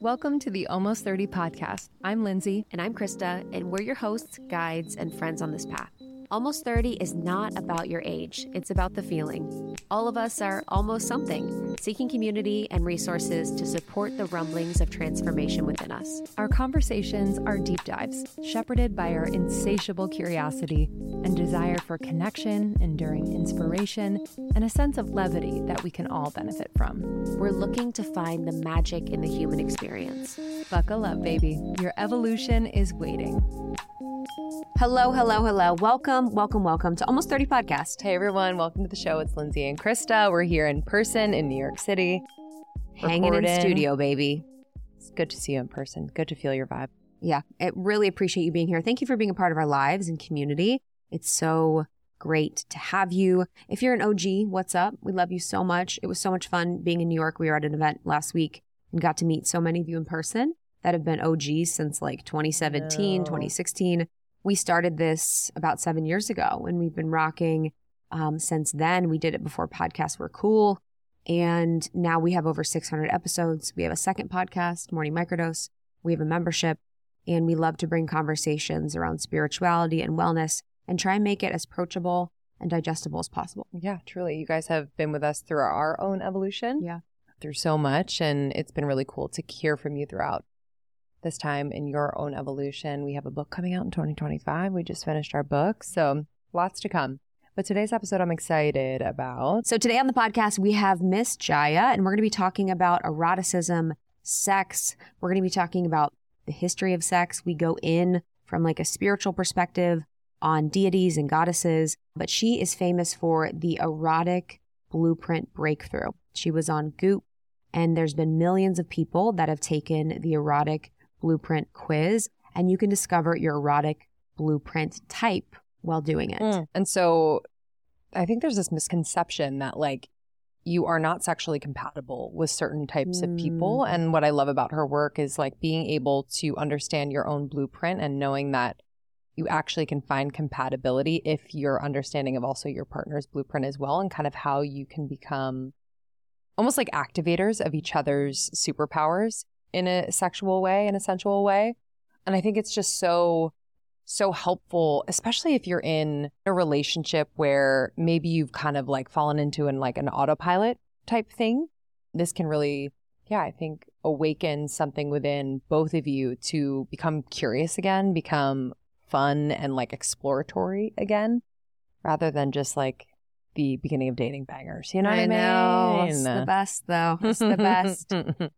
Welcome to the Almost 30 podcast. I'm Lindsay. And I'm Krista, and we're your hosts, guides, and friends on this path. Almost 30 is not about your age, it's about the feeling. All of us are almost something, seeking community and resources to support the rumblings of transformation within us. Our conversations are deep dives, shepherded by our insatiable curiosity and desire for connection, enduring inspiration, and a sense of levity that we can all benefit from. We're looking to find the magic in the human experience. Buckle up, baby. Your evolution is waiting. Hello, hello, hello. Welcome, welcome, welcome to Almost 30 Podcast. Hey, everyone. Welcome to the show. It's Lindsay and Krista. We're here in person in New York City. Hanging in studio, baby. It's good to see you in person. Good to feel your vibe. Yeah, I really appreciate you being here. Thank you for being a part of our lives and community. It's so great to have you. If you're an OG, what's up? We love you so much. It was so much fun being in New York. We were at an event last week and got to meet so many of you in person that have been OGs since like 2017, No. 2016. We started this about seven years ago and we've been rocking um, since then. We did it before podcasts were cool. And now we have over 600 episodes. We have a second podcast, Morning Microdose. We have a membership and we love to bring conversations around spirituality and wellness and try and make it as approachable and digestible as possible. Yeah, truly. You guys have been with us through our own evolution. Yeah. Through so much. And it's been really cool to hear from you throughout this time in your own evolution. We have a book coming out in 2025. We just finished our book. So lots to come. But today's episode, I'm excited about. So today on the podcast, we have Miss Jaiya, and we're going to be talking about eroticism, sex. We're going to be talking about the history of sex. We go in from like a spiritual perspective on deities and goddesses, but she is famous for the erotic blueprint breakthrough. She was on Goop, and there's been millions of people that have taken the erotic blueprint quiz, and you can discover your erotic blueprint type while doing it. Mm. And so I think there's this misconception that like you are not sexually compatible with certain types of people. Mm. And what I love about her work is like being able to understand your own blueprint and knowing that you actually can find compatibility if your understanding of also your partner's blueprint as well and kind of how you can become almost like activators of each other's superpowers in a sexual way, in a sensual way. And I think it's just so so helpful, especially if you're in a relationship where maybe you've kind of like fallen into an like an autopilot type thing. This can really, yeah, I think awaken something within both of you to become curious again, become fun and like exploratory again, rather than just like the beginning of dating bangers. You know what I, know. mean? It's the best, though. It's the best.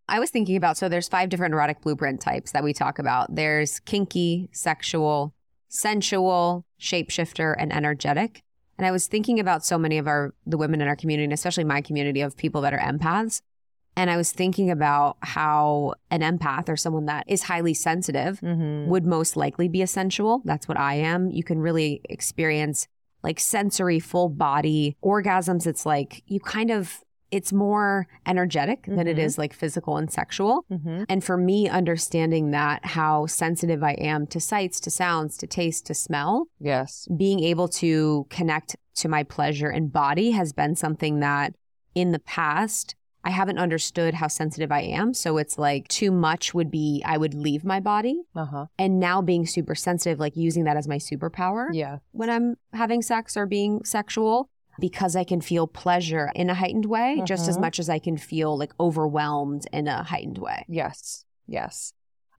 I was thinking about so there's five different erotic blueprint types that we talk about. There's kinky, sexual, sensual, shapeshifter, and energetic. And I was thinking about so many of our the women in our community, and especially my community of people that are empaths. And I was thinking about how an empath or someone that is highly sensitive Mhm. would most likely be a sensual. That's what I am. You can really experience like sensory, full body orgasms. It's like you kind of, it's more energetic than it Mhm. is like physical and sexual. Mhm. And for me, understanding that how sensitive I am to sights, to sounds, to taste, to smell, Yes. being able to connect to my pleasure and body has been something that in the past I haven't understood how sensitive I am. So it's like too much would be I would leave my body. Uh huh. And now being super sensitive, like using that as my superpower Yeah. when I'm having sex or being sexual because I can feel pleasure in a heightened way just as Mhm. much as I can feel like overwhelmed in a heightened way. Yes. Yes.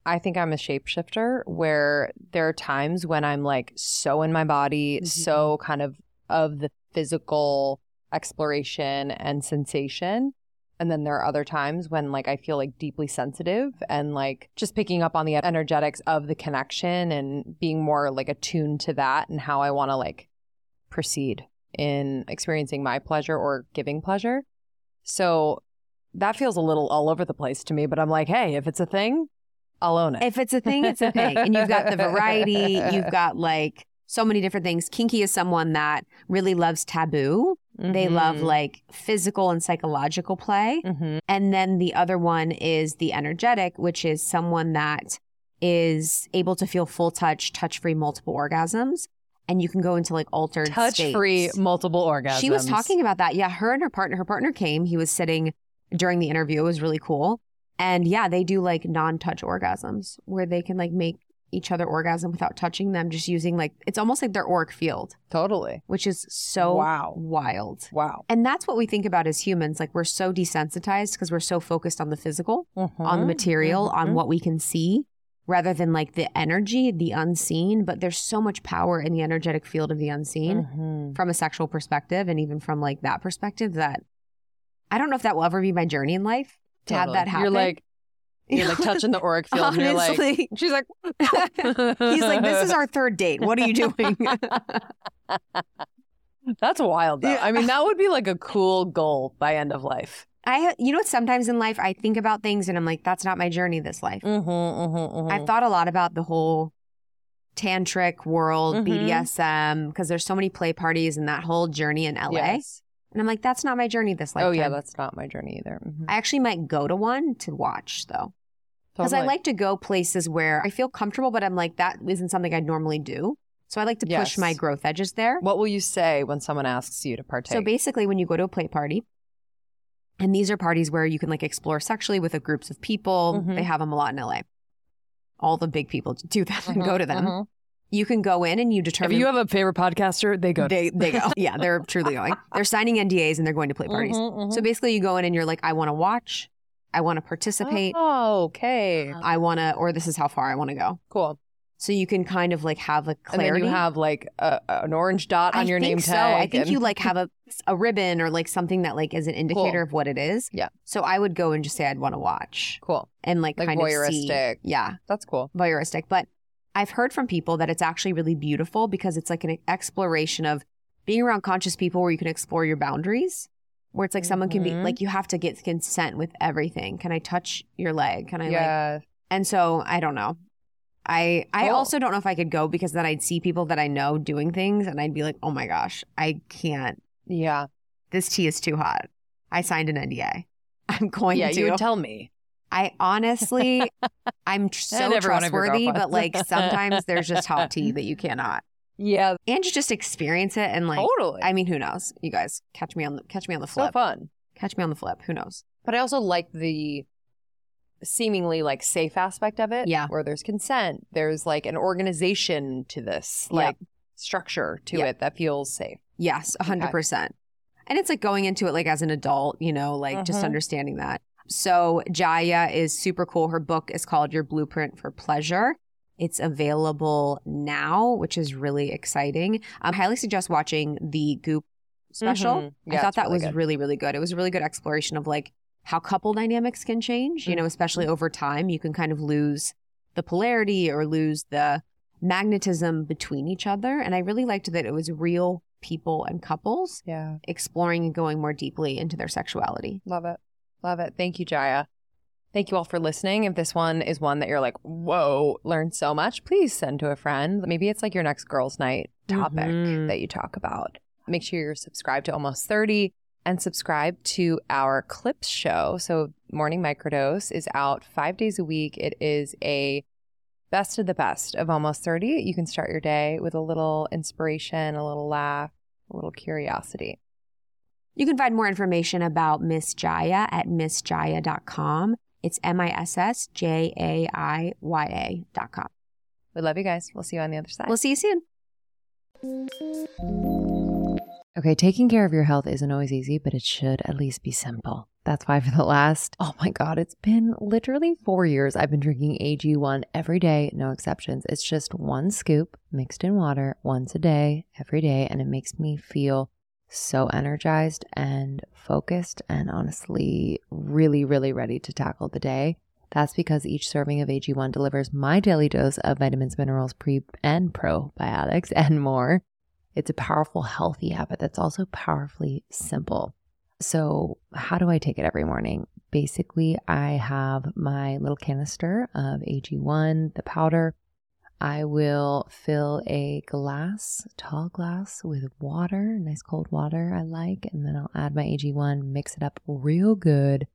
I think I'm a shapeshifter where there are times when I'm like so in my body, Mhm. so kind of of the physical exploration and sensation. And then there are other times when like I feel like deeply sensitive and like just picking up on the energetics of the connection and being more like attuned to that and how I want to like proceed in experiencing my pleasure or giving pleasure. So that feels a little all over the place to me, but I'm like, hey, if it's a thing, I'll own it. If it's a thing, it's a thing. And you've got the variety, you've got like so many different things. Kinky is someone that really loves taboo. They love Mhm. like physical and psychological play. Mhm. And then the other one is the energetic, which is someone that is able to feel full touch, touch free, multiple orgasms. And you can go into like altered touch free multiple orgasms. She was talking about that. Yeah, her and her partner. Her partner came. He was sitting during the interview. It was really cool. And yeah, they do like non touch orgasms where they can like make each other orgasm without touching them, just using like, it's almost like their auric field, Totally. which is so Wow. wild. Wow. And that's what we think about as humans. Like we're so desensitized because we're so focused on the physical, on the material, on Mhm. what we can see, rather than like the energy, the unseen. But there's so much power in the energetic field of the unseen Mhm. from a sexual perspective and even from like that perspective that I don't know if that will ever be my journey in life to have that happen. You're like, you're like touching the auric field, and you're like, she's like, he's like, this is our third date. What are you doing? That's wild, though. Yeah. I mean, that would be like a cool goal by end of life. I, you know what? Sometimes in life, I think about things and I'm like, that's not my journey this life. Mm-hmm, mm-hmm, I've thought a lot about the whole tantric world. BDSM, because there's so many play parties and that whole journey in LA. Yes. And I'm like, that's not my journey this life. Oh yeah, that's not my journey either. Mhm. I actually might go to one to watch though. Because I like to go places where I feel comfortable, but I'm like, that isn't something I'd normally do. So I like to push Yes. my growth edges there. What will you say when someone asks you to partake? So basically, when you go to a play party, and these are parties where you can like explore sexually with a groups of people. Mhm. They have them a lot in LA. All the big people do that and Mhm, go to them. mhm. You can go in and you determine. If you have a favorite podcaster, they go. they they go. yeah, they're truly going. They're signing NDAs and they're going to play parties. Mhm, mhm. So basically, you go in and you're like, I want to watch, I want to participate, Oh, okay. I want to, or this is how far I want to go. Cool. So you can kind of like have a And clarity. then you have like a, an orange dot on I your think name so. tag. I think and- you like have a a ribbon or like something that like is an indicator of what it is. Yeah. So I would go and just say I'd want to watch Cool. and like, Like kind of voyeuristic. Yeah, That's cool. voyeuristic. But I've heard from people that it's actually really beautiful because it's like an exploration of being around conscious people where you can explore your boundaries. Where it's like someone can be Mhm. like you have to get consent with everything. Can I touch your leg? Can I like yeah. and so I don't know. I I also don't know if I could go because then I'd see people that I know doing things and I'd be like, oh my gosh, I can't. yeah. This tea is too hot. I signed an NDA. I'm going Yeah. to. You would tell me. I honestly, I'm so And every one of your trustworthy, but like sometimes there's just hot tea that you cannot. Yeah. And you just experience it and like, totally. I mean, who knows? You guys catch me on the catch me on the so flip. fun. catch me on the flip. Who knows? But I also like the seemingly like safe aspect of it. Yeah. Where there's consent. There's like an organization to this, like structure to Yeah. it that feels safe. Yes, a hundred Okay. percent. And it's like going into it like as an adult, you know, like just Mhm. understanding that. So Jaiya is super cool. Her book is called Your Blueprint for Pleasure. It's available now, which is really exciting. I highly suggest watching the Goop special. Mhm. Yeah, I thought that really was good. really, really good. It was a really good exploration of like how couple dynamics can change, you know, especially Mm-hmm. over time. You can kind of lose the polarity or lose the magnetism between each other. And I really liked that it was real people and couples Yeah. exploring and going more deeply into their sexuality. Love it. Love it. Thank you, Jaiya. Thank you all for listening. If this one is one that you're like, whoa, learned so much, please send to a friend. Maybe it's like your next girls' night topic Mhm. that you talk about. Make sure you're subscribed to Almost 30 and subscribe to our Clips show. So, Morning Microdose is out five days a week. It is a best of the best of Almost 30. You can start your day with a little inspiration, a little laugh, a little curiosity. You can find more information about Miss Jaiya at missjaiya.com. It's M I S S J A I Y A dot com. We love you guys. We'll see you on the other side. We'll see you soon. Okay, taking care of your health isn't always easy, but it should at least be simple. That's why for the last, oh my God, it's been literally four years I've been drinking AG1 every day, no exceptions. It's just one scoop mixed in water once a day, every day, and it makes me feel so energized and focused and honestly really, really ready to tackle the day. That's because each serving of AG1 delivers my daily dose of vitamins, minerals, pre and probiotics, and more. It's a powerful, healthy habit that's also powerfully simple. So, how do I take it every morning? Basically, I have my little canister of AG1, the powder. I will fill a glass, tall glass with water, nice cold water I like, and then I'll add my AG1, mix it up real good,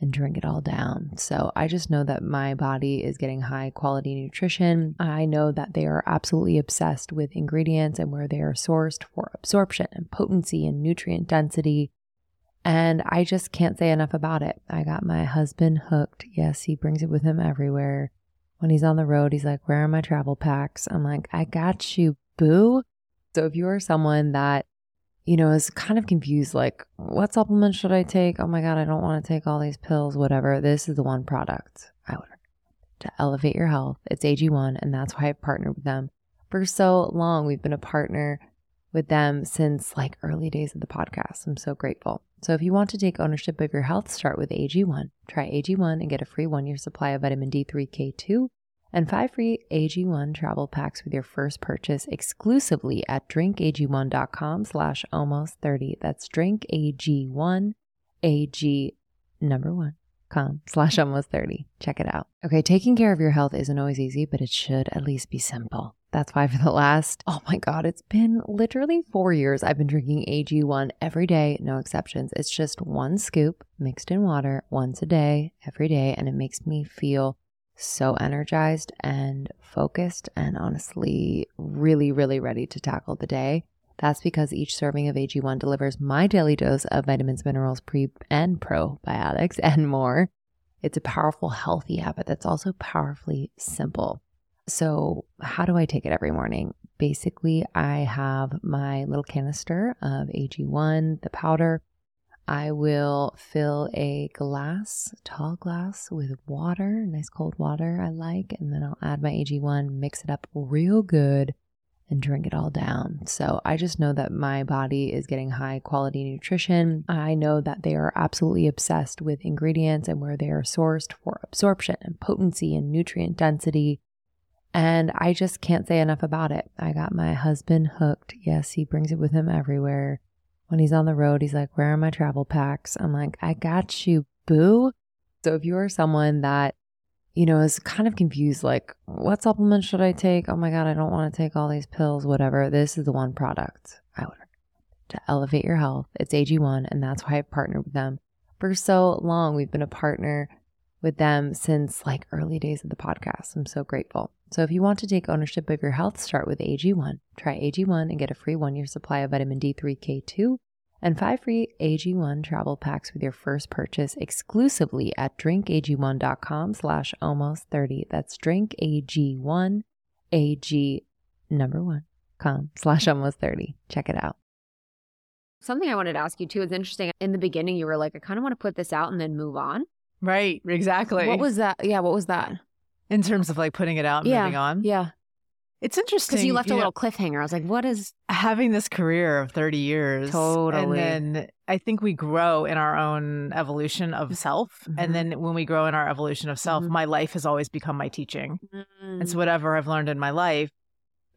and drink it all down. So I just know that my body is getting high quality nutrition. I know that they are absolutely obsessed with ingredients and where they are sourced for absorption and potency and nutrient density. And I just can't say enough about it. I got my husband hooked. Yes, he brings it with him everywhere. When he's on the road, he's like, Where are my travel packs? I'm like, I got you, boo. So if you are someone that, you know, is kind of confused, like, what supplement should I take? Oh my God, I don't want to take all these pills, whatever. This is the one product I would to elevate your health. It's AG1, and that's why I've partnered with them for so long. We've been a partner with them since like early days of the podcast. I'm so grateful. So if you want to take ownership of your health, start with AG1. Try AG1 and get a free one year supply of vitamin D3K2 and five free AG1 travel packs with your first purchase exclusively at drinkag1.com slash almost 30. That's drinkag1, AG number one com slash almost 30. Check it out. Okay, taking care of your health isn't always easy, but it should at least be simple. That's why for the last, oh my God, it's been literally four years I've been drinking AG1 every day, no exceptions. It's just one scoop mixed in water once a day, every day, and it makes me feel so energized and focused and honestly really, really ready to tackle the day. That's because each serving of AG1 delivers my daily dose of vitamins, minerals, pre and probiotics, and more. It's a powerful, healthy habit that's also powerfully simple. So, how do I take it every morning? Basically, I have my little canister of AG1, the powder. I will fill a glass, tall glass with water, nice cold water I like, and then I'll add my AG1, mix it up real good, and drink it all down. So I just know that my body is getting high quality nutrition. I know that they are absolutely obsessed with ingredients and where they are sourced for absorption and potency and nutrient density. And I just can't say enough about it. I got my husband hooked. Yes, he brings it with him everywhere. When he's on the road, he's like, Where are my travel packs? I'm like, I got you, boo. So if you are someone that, you know, is kind of confused, like, what supplement should I take? Oh my God, I don't want to take all these pills, whatever. This is the one product I would to elevate your health. It's AG1, and that's why I've partnered with them for so long. We've been a partner with them since like early days of the podcast. I'm so grateful. So if you want to take ownership of your health, start with AG1. Try AG1 and get a free one year supply of vitamin D3K2 and five free AG1 travel packs with your first purchase exclusively at drinkag1.com slash almost 30. That's drinkag1, AG number one, com slash almost 30. Check it out. Something I wanted to ask you too is interesting. In the beginning, you were like, I kind of want to put this out and then move on. Right, exactly. What was that? Yeah, what was that? in terms of like putting it out and yeah, moving on? Yeah. It's interesting. Because you left a know, little cliffhanger. I was like, what is having this career of 30 years? Totally. And then I think we grow in our own evolution of self. Mhm. And then when we grow in our evolution of self, Mhm. my life has always become my teaching. And so whatever I've learned in my life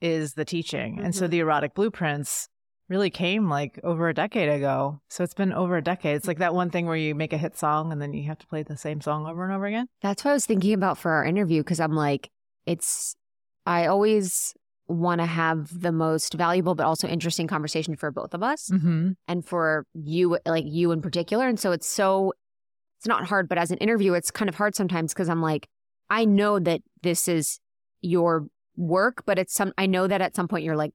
is the teaching. And so Mhm. the erotic blueprints really came like over a decade ago. So it's been over a decade. It's like that one thing where you make a hit song and then you have to play the same song over and over again. That's what I was thinking about for our interview because I'm like, it's, I always want to have the most valuable but also interesting conversation for both of us Mm-hmm. and for you, like you in particular. And so it's so, it's not hard, but as an interview, it's kind of hard sometimes because I'm like, I know that this is your work, but it's some, I know that at some point you're like,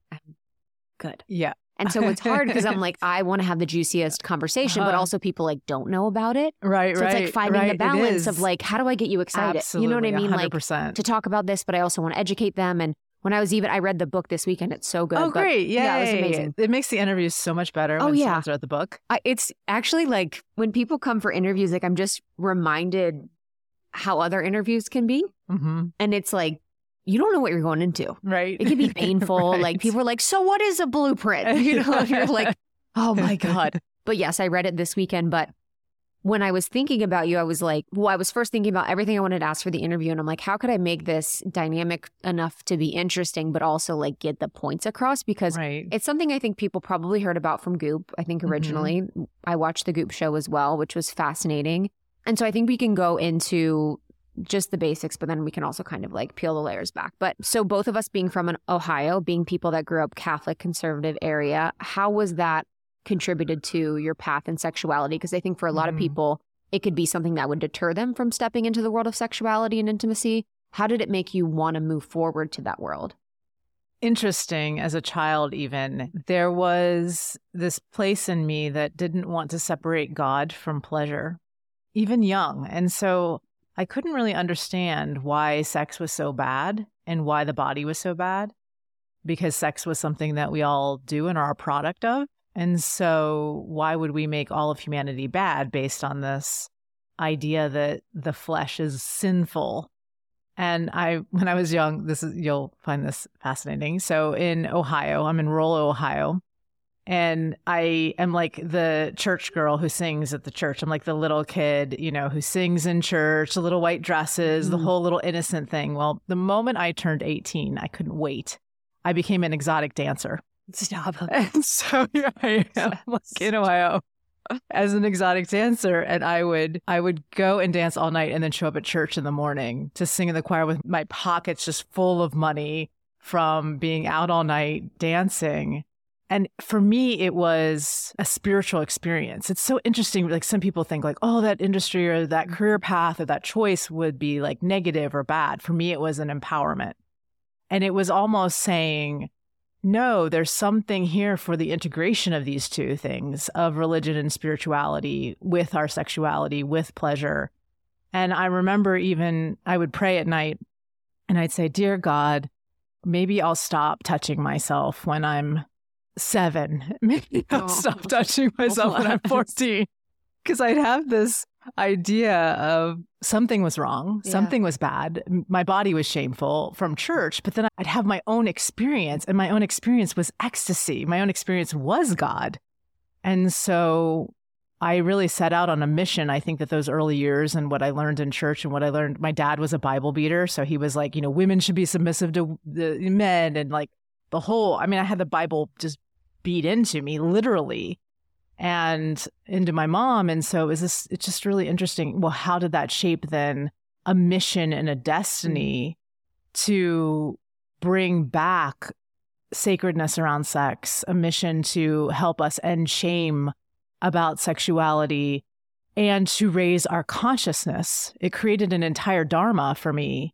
good. Yeah. And so it's hard because I'm like, I want to have the juiciest conversation, but Uh-huh. also people like don't know about it. Right, So right. it's like finding right. the balance of like, how do I get you excited? Absolutely, You know what I mean? Like 100%. to talk about this, but I also want to educate them. And when I was even, I read the book this weekend. It's so good. Oh, but great. Yeah, yeah, it was amazing. It makes the interviews so much better Oh, when yeah. someone's read the book. I, it's actually like when people come for interviews, like I'm just reminded how other interviews can be. Mm-hmm. And it's like, you don't know what you're going into. Right. It can be painful. Like people are like, so what is a blueprint? You know, you're like, oh my God. But yes, I read it this weekend. But when I was thinking about you, I was like, well, I was first thinking about everything I wanted to ask for the interview. And I'm like, how could I make this dynamic enough to be interesting, but also like get the points across? Because right. it's something I think people probably heard about from Goop. I think Mhm. originally I watched the Goop show as well, which was fascinating. And so I think we can go into just the basics, but then we can also kind of like peel the layers back. But so both of us being from an Ohio, being people that grew up Catholic conservative area, how was that contributed to your path in sexuality? Because I think for a lot of Mhm. people, it could be something that would deter them from stepping into the world of sexuality and intimacy. How did it make you want to move forward to that world? interesting as a child, even. There was this place in me that didn't want to separate God from pleasure, even young. And so I couldn't really understand why sex was so bad and why the body was so bad because sex was something that we all do and are a product of. And so, why would we make all of humanity bad based on this idea that the flesh is sinful? And I, when I was young, this is, you'll find this fascinating. So, in Ohio, I'm in rural Ohio, and I am like the church girl who sings at the church. I'm like the little kid, you know, who sings in church, the little white dresses, mm. the whole little innocent thing. Well, the moment I turned 18, I couldn't wait. I became an exotic dancer. Stop. And so here I am, like in Ohio, as an exotic dancer, and I would I would go and dance all night, and then show up at church in the morning to sing in the choir with my pockets just full of money from being out all night dancing. And for me, it was a spiritual experience. It's so interesting. Like some people think like, oh, that industry or that mm-hmm. career path or that choice would be like negative or bad. For me, it was an empowerment. And it was almost saying, no, there's something here for the integration of these two things of religion and spirituality with our sexuality, with pleasure. And I remember even I would pray at night and I'd say, Dear God, maybe I'll stop touching myself when I'm seven. Maybe I'll oh. stop touching myself when I'm 14. Because I'd have this idea of something was wrong, yeah. something was bad, my body was shameful from church, but then I'd have my own experience, and my own experience was ecstasy. My own experience was God. And so I really set out on a mission. I think that those early years and what I learned in church and what I learned, my dad was a Bible beater. So he was like, you know, women should be submissive to the men and like the whole, I mean, I had the Bible just beat into me literally and into my mom. And so is this it's just really interesting. Well, how did that shape then a mission and a destiny mm-hmm. to bring back sacredness around sex, a mission to help us end shame about sexuality and to raise our consciousness. It created an entire dharma for me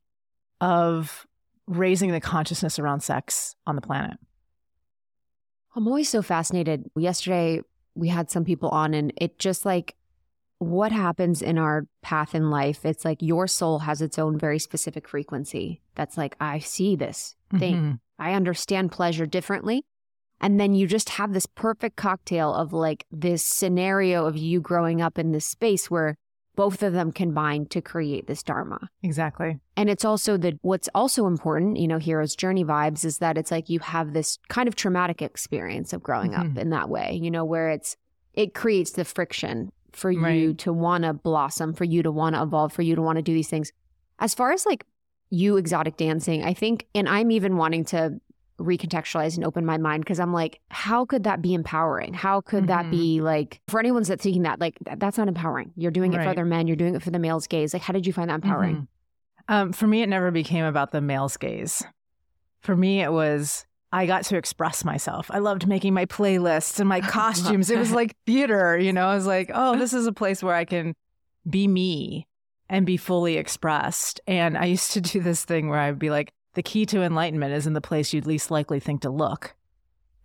of raising the consciousness around sex on the planet. I'm always so fascinated. Yesterday, we had some people on and it just like what happens in our path in life it's like your soul has its own very specific frequency that's like i see this thing mm-hmm. i understand pleasure differently and then you just have this perfect cocktail of like this scenario of you growing up in this space where both of them combine to create this dharma. Exactly. And it's also that what's also important, you know, hero's journey vibes is that it's like you have this kind of traumatic experience of growing mm-hmm. up in that way, you know, where it's it creates the friction for right. you to want to blossom, for you to want to evolve, for you to want to do these things. As far as like you exotic dancing, I think, and I'm even wanting to recontextualize and open my mind because I'm like, how could that be empowering? How could mm-hmm. that be like for anyone's that's thinking that like that's not empowering. You're doing it right. for other men. You're doing it for the male's gaze. Like, how did you find that empowering? Mm-hmm. Um, for me, it never became about the male's gaze. For me, it was I got to express myself. I loved making my playlists and my costumes. it was like theater, you know. I was like, oh, this is a place where I can be me and be fully expressed. And I used to do this thing where I'd be like, the key to enlightenment is in the place you'd least likely think to look.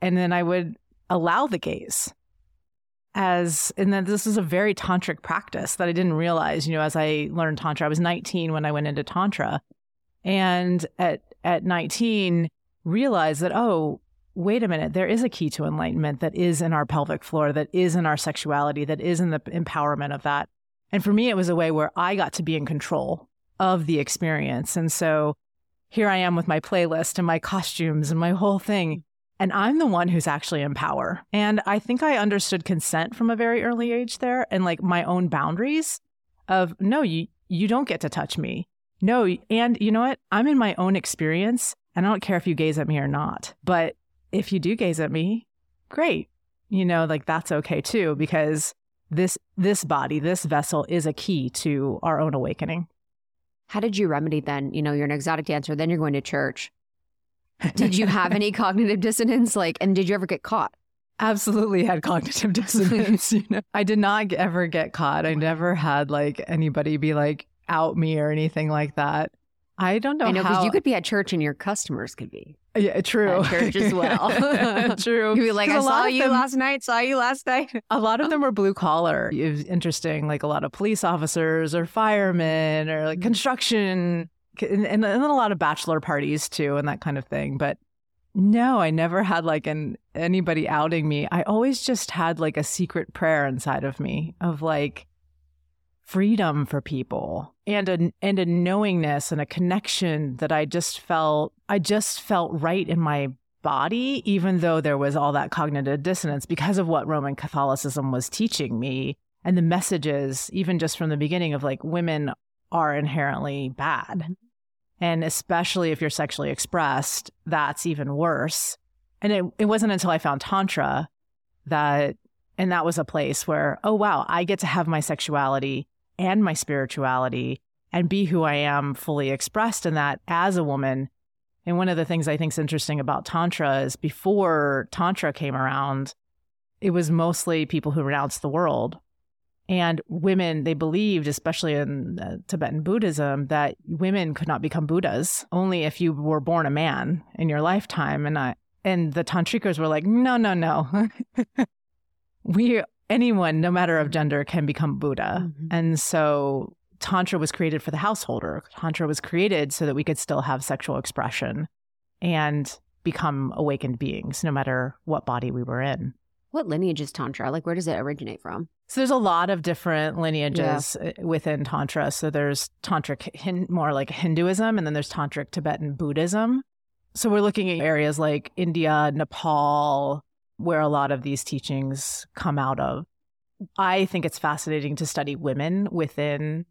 And then I would allow the gaze as and then this is a very tantric practice that I didn't realize, you know, as I learned tantra. I was 19 when I went into tantra. And at at 19 realized that oh, wait a minute, there is a key to enlightenment that is in our pelvic floor, that is in our sexuality, that is in the empowerment of that. And for me it was a way where I got to be in control of the experience. And so here I am with my playlist and my costumes and my whole thing. Mm-hmm. And I'm the one who's actually in power. And I think I understood consent from a very early age there and like my own boundaries of no, you you don't get to touch me. No, and you know what? I'm in my own experience and I don't care if you gaze at me or not. But if you do gaze at me, great. You know, like that's okay too because this this body, this vessel is a key to our own awakening. How did you remedy then? You know, you're an exotic dancer, then you're going to church. Did you have any cognitive dissonance? Like, and did you ever get caught? Absolutely had cognitive dissonance. you know, I did not ever get caught. I never had like anybody be like out me or anything like that. I don't know. I know because you could be at church and your customers could be. Yeah, true. Church as well. true. You'd be like, I saw you them, last night, saw you last night. A lot of them were blue collar. It was interesting, like a lot of police officers or firemen or like mm-hmm. construction, and, and then a lot of bachelor parties too, and that kind of thing. But no, I never had like an anybody outing me. I always just had like a secret prayer inside of me of like freedom for people and a and a knowingness and a connection that I just felt I just felt right in my body even though there was all that cognitive dissonance because of what Roman Catholicism was teaching me and the messages even just from the beginning of like women are inherently bad. And especially if you're sexually expressed that's even worse. And it it wasn't until I found tantra that and that was a place where oh wow I get to have my sexuality and my spirituality and be who I am fully expressed in that as a woman. And one of the things I think is interesting about Tantra is before Tantra came around, it was mostly people who renounced the world. And women, they believed, especially in uh, Tibetan Buddhism, that women could not become Buddhas only if you were born a man in your lifetime. And I, and the tantrikas were like, no, no, no. we anyone, no matter of gender, can become Buddha. Mm-hmm. And so Tantra was created for the householder. Tantra was created so that we could still have sexual expression and become awakened beings, no matter what body we were in. What lineage is Tantra? Like, where does it originate from? So there's a lot of different lineages yeah. Uh, within Tantra. So there's Tantric, more like Hinduism, and then there's Tantric Tibetan Buddhism. So we're looking at areas like India, Nepal, where a lot of these teachings come out of. I think it's fascinating to study women within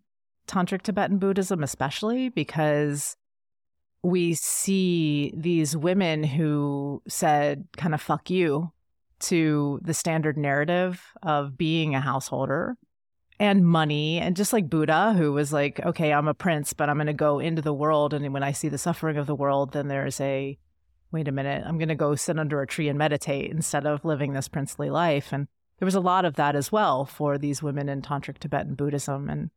Tantric Tibetan Buddhism, especially because we see these women who said, kind of fuck you to the standard narrative of being a householder and money. And just like Buddha, who was like, okay, I'm a prince, but I'm going to go into the world. And when I see the suffering of the world, then there's a wait a minute, I'm going to go sit under a tree and meditate instead of living this princely life. And there was a lot of that as well for these women in Tantric Tibetan Buddhism. And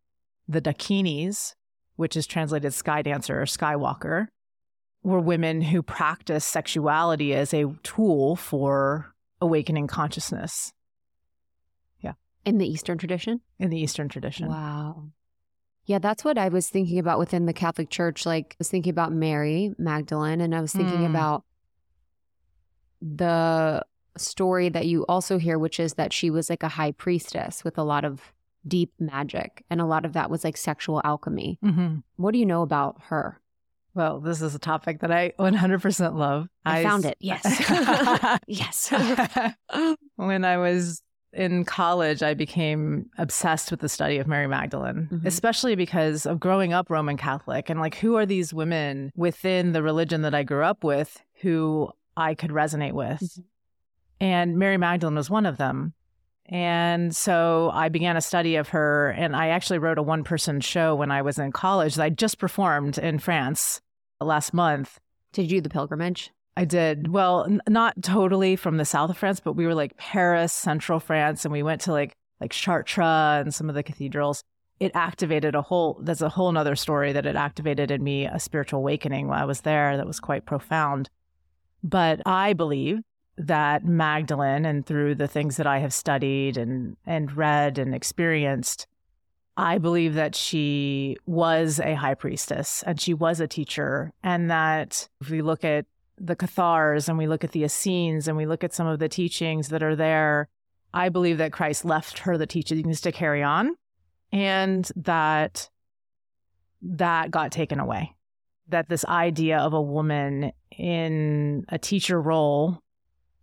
the Dakinis, which is translated sky dancer or skywalker, were women who practiced sexuality as a tool for awakening consciousness. Yeah. In the Eastern tradition? In the Eastern tradition. Wow. Yeah, that's what I was thinking about within the Catholic Church. Like, I was thinking about Mary Magdalene, and I was thinking mm. about the story that you also hear, which is that she was like a high priestess with a lot of deep magic, and a lot of that was like sexual alchemy. Mm-hmm. What do you know about her? Well, this is a topic that I 100% love. I, I found it. Yes. yes. when I was in college, I became obsessed with the study of Mary Magdalene, mm-hmm. especially because of growing up Roman Catholic and like, who are these women within the religion that I grew up with who I could resonate with? Mm-hmm. And Mary Magdalene was one of them. And so I began a study of her, and I actually wrote a one person show when I was in college that I just performed in France last month. Did you do the pilgrimage? I did. Well, n- not totally from the south of France, but we were like Paris, central France, and we went to like like Chartres and some of the cathedrals. It activated a whole. That's a whole nother story that it activated in me a spiritual awakening while I was there. That was quite profound. But I believe that Magdalene, and through the things that I have studied and and read and experienced, I believe that she was a high priestess and she was a teacher, and that if we look at the Cathars and we look at the Essenes and we look at some of the teachings that are there, I believe that Christ left her the teachings to carry on and that that got taken away. That this idea of a woman in a teacher role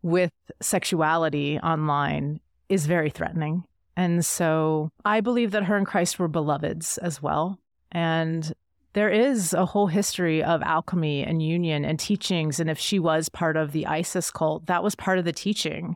with sexuality online is very threatening. And so I believe that her and Christ were beloveds as well. And there is a whole history of alchemy and union and teachings. And if she was part of the isis cult that was part of the teaching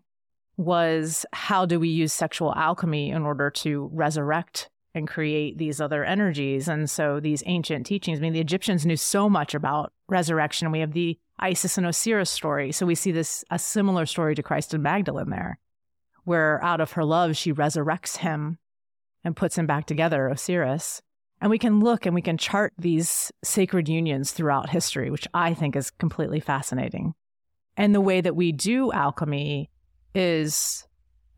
was how do we use sexual alchemy in order to resurrect and create these other energies? And so these ancient teachings i mean the egyptians knew so much about resurrection. We have the isis and osiris story. So we see this a similar story to christ and magdalene there where out of her love she resurrects him and puts him back together osiris And we can look and we can chart these sacred unions throughout history, which I think is completely fascinating. And the way that we do alchemy is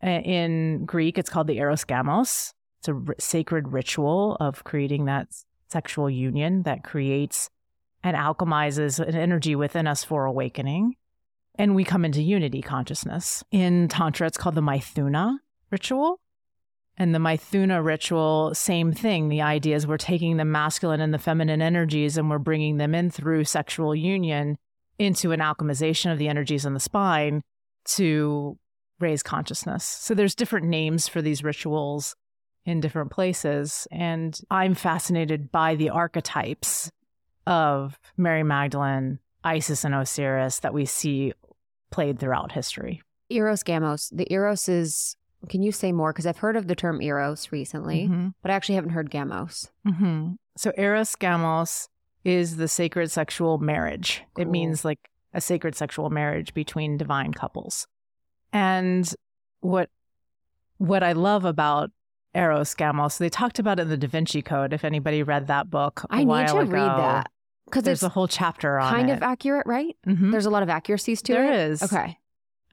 uh, in Greek, it's called the eros gamos. It's a r- sacred ritual of creating that sexual union that creates and alchemizes an energy within us for awakening. And we come into unity consciousness. In Tantra, it's called the Maithuna ritual. And the Maithuna ritual, same thing. The idea is we're taking the masculine and the feminine energies and we're bringing them in through sexual union into an alchemization of the energies in the spine to raise consciousness. So there's different names for these rituals in different places. And I'm fascinated by the archetypes of Mary Magdalene, Isis, and Osiris that we see played throughout history. Eros Gamos. The Eros is. Can you say more? Because I've heard of the term Eros recently, Mhm. but I actually haven't heard Gamos. hmm So Eros Gamos is the sacred sexual marriage. It means like a sacred sexual marriage between divine couples. And what what I love about Eros Gamos, they talked about it in the Da Vinci Code. If anybody read that book, I need to read that because There's it's a whole chapter on kind it. of accurate, right? Mhm. There's a lot of accuracies to There it. is. Okay.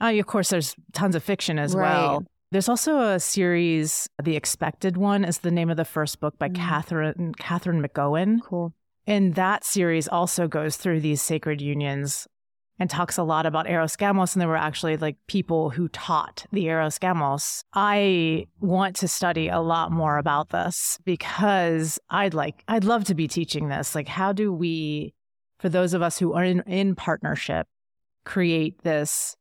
Oh, of course, there's tons of fiction as Right. well. There's also a series, The Expected One is the name of the first book by Mm. Catherine Catherine McGowan. Cool. And that series also goes through these sacred unions and talks a lot about Eros Gamos. And there were actually like people who taught the Eros Gamos. I want to study a lot more about this because I'd like, I'd love to be teaching this. Like, how do we, for those of us who are in, in partnership, create this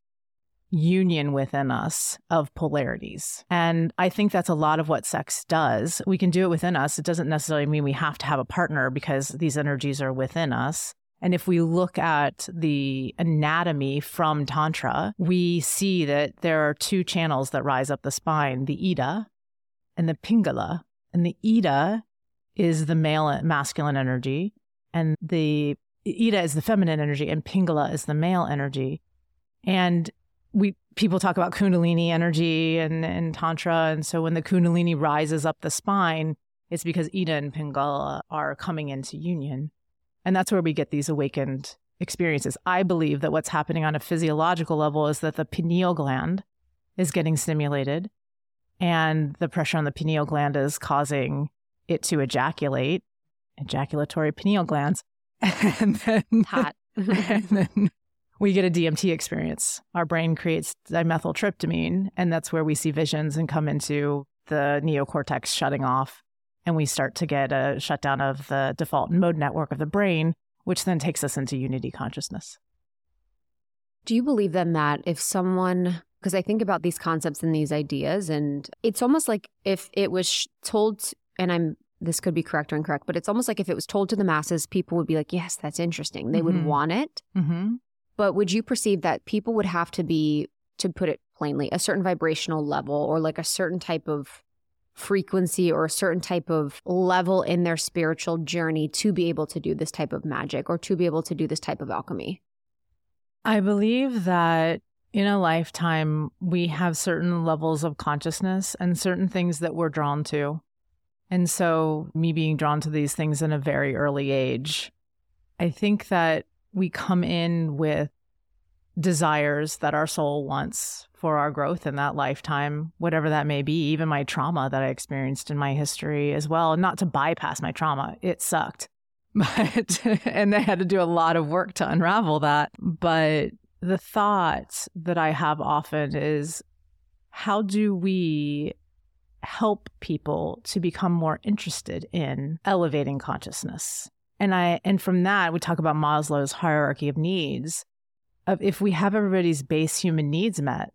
union within us of polarities. And I think that's a lot of what sex does. We can do it within us. It doesn't necessarily mean we have to have a partner because these energies are within us. And if we look at the anatomy from Tantra, we see that there are two channels that rise up the spine the Ida and the Pingala. And the Ida is the male masculine energy, and the Ida is the feminine energy, and Pingala is the male energy. And we people talk about kundalini energy and, and tantra. And so when the kundalini rises up the spine it's because ida and pingala are coming into union. And that's where we get these awakened experiences. I believe that what's happening on a physiological level is that the pineal gland is getting stimulated and the pressure on the pineal gland is causing it to ejaculate ejaculatory pineal glands. And then Hot. and then we get a DMT experience. Our brain creates dimethyltryptamine, and that's where we see visions and come into the neocortex shutting off. And we start to get a shutdown of the default mode network of the brain, which then takes us into unity consciousness. Do you believe then that if someone, because I think about these concepts and these ideas, and it's almost like if it was sh- told, and I'm, this could be correct or incorrect, but it's almost like if it was told to the masses, people would be like, yes, that's interesting. They would Mhm. want it. Mm-hmm. But would you perceive that people would have to be, to put it plainly, a certain vibrational level or like a certain type of frequency or a certain type of level in their spiritual journey to be able to do this type of magic or to be able to do this type of alchemy? I believe that in a lifetime, we have certain levels of consciousness and certain things that we're drawn to. And so, me being drawn to these things in a very early age, I think that we come in with desires that our soul wants for our growth in that lifetime, whatever that may be, even my trauma that I experienced in my history as well. Not to bypass my trauma, it sucked. But, and I had to do a lot of work to unravel that. But the thought that I have often is how do we help people to become more interested in elevating consciousness? And I and from that we talk about Maslow's hierarchy of needs of if we have everybody's base human needs met,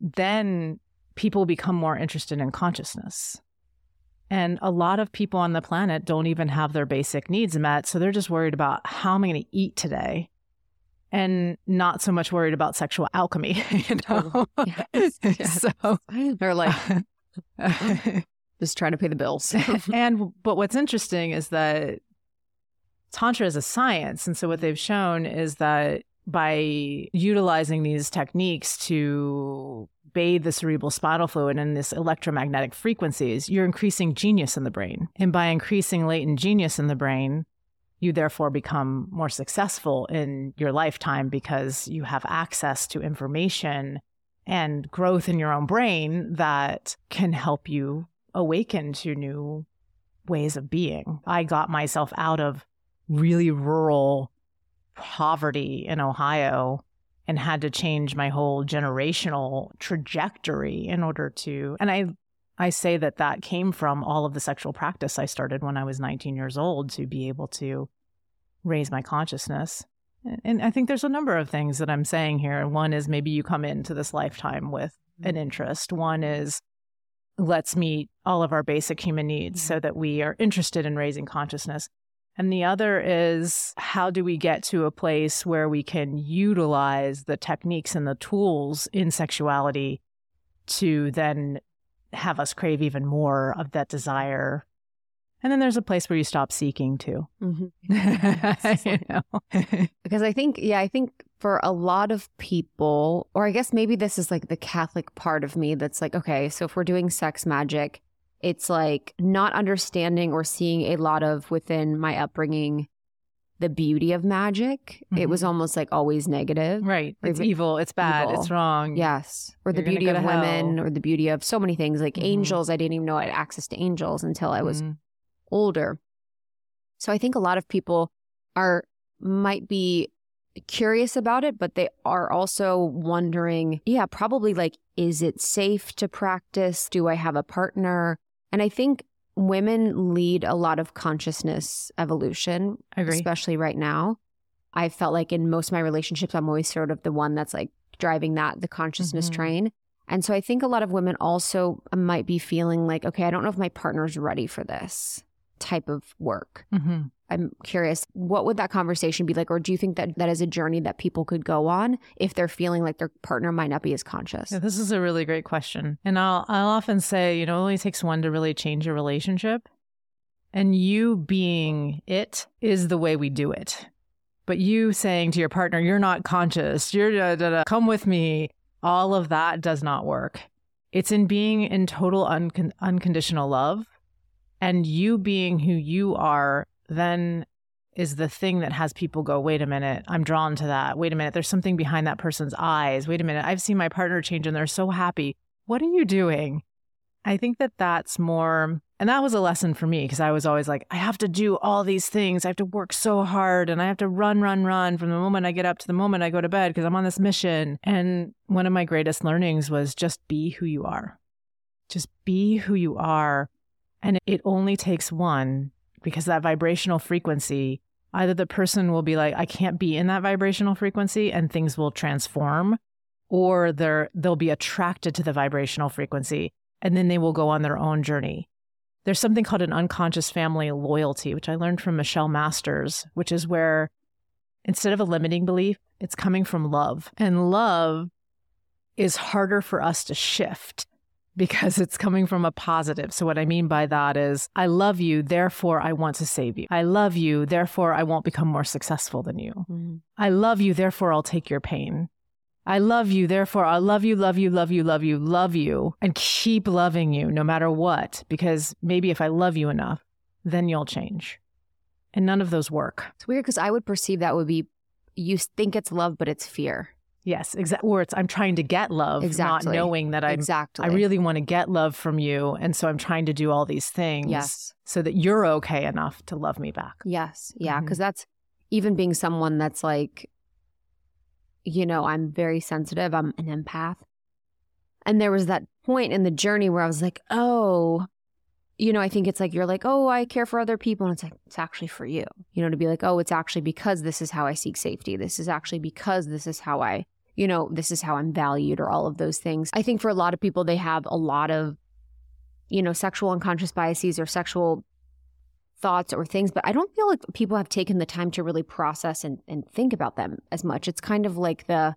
then people become more interested in consciousness. And a lot of people on the planet don't even have their basic needs met. So they're just worried about how am I going to eat today? And not so much worried about sexual alchemy, you know? Yes, yes. So They're like, just trying to pay the bills. and but what's interesting is that tantra is a science and so what they've shown is that by utilizing these techniques to bathe the cerebral spinal fluid in this electromagnetic frequencies, you're increasing genius in the brain. And by increasing latent genius in the brain, you therefore become more successful in your lifetime because you have access to information and growth in your own brain that can help you awaken to new ways of being. I got myself out of really rural poverty in Ohio and had to change my whole generational trajectory in order to and I I say that that came from all of the sexual practice I started when I was 19 years old to be able to raise my consciousness. And I think there's a number of things that I'm saying here. One is maybe you come into this lifetime with an mm-hmm. interest. One is let's meet all of our basic human needs mm-hmm. so that we are interested in raising consciousness. And the other is how do we get to a place where we can utilize the techniques and the tools in sexuality to then have us crave even more of that desire. And then there's a place where you stop seeking too. Mm-hmm. you know? because I think, yeah, I think for a lot of people, or I guess maybe this is like the Catholic part of me that's like, okay, so if we're doing sex magic, it's like not understanding or seeing a lot of within my upbringing the beauty of magic. Mm-hmm. It was mm-hmm. almost like always negative. Right. It's evil. It's bad. Evil. It's wrong. Yes. Or You're the beauty of women or the beauty of so many things like mm-hmm. angels. I didn't even know I had access to angels until I was mm-hmm. older. So I think a lot of people are might be curious about it, but they are also wondering, yeah, probably like, is it safe to practice? Do I have a partner? And I think women lead a lot of consciousness evolution, especially right now. I felt like in most of my relationships, I'm always sort of the one that's like driving that, the consciousness mm-hmm. train. And so I think a lot of women also might be feeling like, okay, I don't know if my partner's ready for this type of work. Mm-hmm. I'm curious, what would that conversation be like? Or do you think that that is a journey that people could go on if they're feeling like their partner might not be as conscious? Yeah, this is a really great question. And I'll, I'll often say, you know, it only takes one to really change a relationship. And you being it is the way we do it. But you saying to your partner, you're not conscious, you're da, da, da, come with me, all of that does not work. It's in being in total uncon- unconditional love and you being who you are then is the thing that has people go, wait a minute, I'm drawn to that. Wait a minute, there's something behind that person's eyes. Wait a minute, I've seen my partner change and they're so happy. What are you doing? I think that that's more, and that was a lesson for me because I was always like, I have to do all these things. I have to work so hard and I have to run, run, run from the moment I get up to the moment I go to bed because I'm on this mission. And one of my greatest learnings was just be who you are. Just be who you are. And it only takes one because that vibrational frequency, either the person will be like, I can't be in that vibrational frequency and things will transform, or they're, they'll be attracted to the vibrational frequency and then they will go on their own journey. There's something called an unconscious family loyalty, which I learned from Michelle Masters, which is where instead of a limiting belief, it's coming from love. And love is harder for us to shift because it's coming from a positive. So, what I mean by that is, I love you, therefore I want to save you. I love you, therefore I won't become more successful than you. Mm-hmm. I love you, therefore I'll take your pain. I love you, therefore I love you, love you, love you, love you, love you, and keep loving you no matter what, because maybe if I love you enough, then you'll change. And none of those work. It's weird because I would perceive that would be you think it's love, but it's fear. Yes, exactly. Or it's I'm trying to get love, exactly. not knowing that I exactly I really want to get love from you, and so I'm trying to do all these things, yes, so that you're okay enough to love me back. Yes, yeah, because mm-hmm. that's even being someone that's like, you know, I'm very sensitive. I'm an empath, and there was that point in the journey where I was like, oh, you know, I think it's like you're like, oh, I care for other people. And it's like, it's actually for you, you know, to be like, oh, it's actually because this is how I seek safety. This is actually because this is how I you know, this is how I'm valued or all of those things. I think for a lot of people, they have a lot of, you know, sexual unconscious biases or sexual thoughts or things, but I don't feel like people have taken the time to really process and, and think about them as much. It's kind of like the,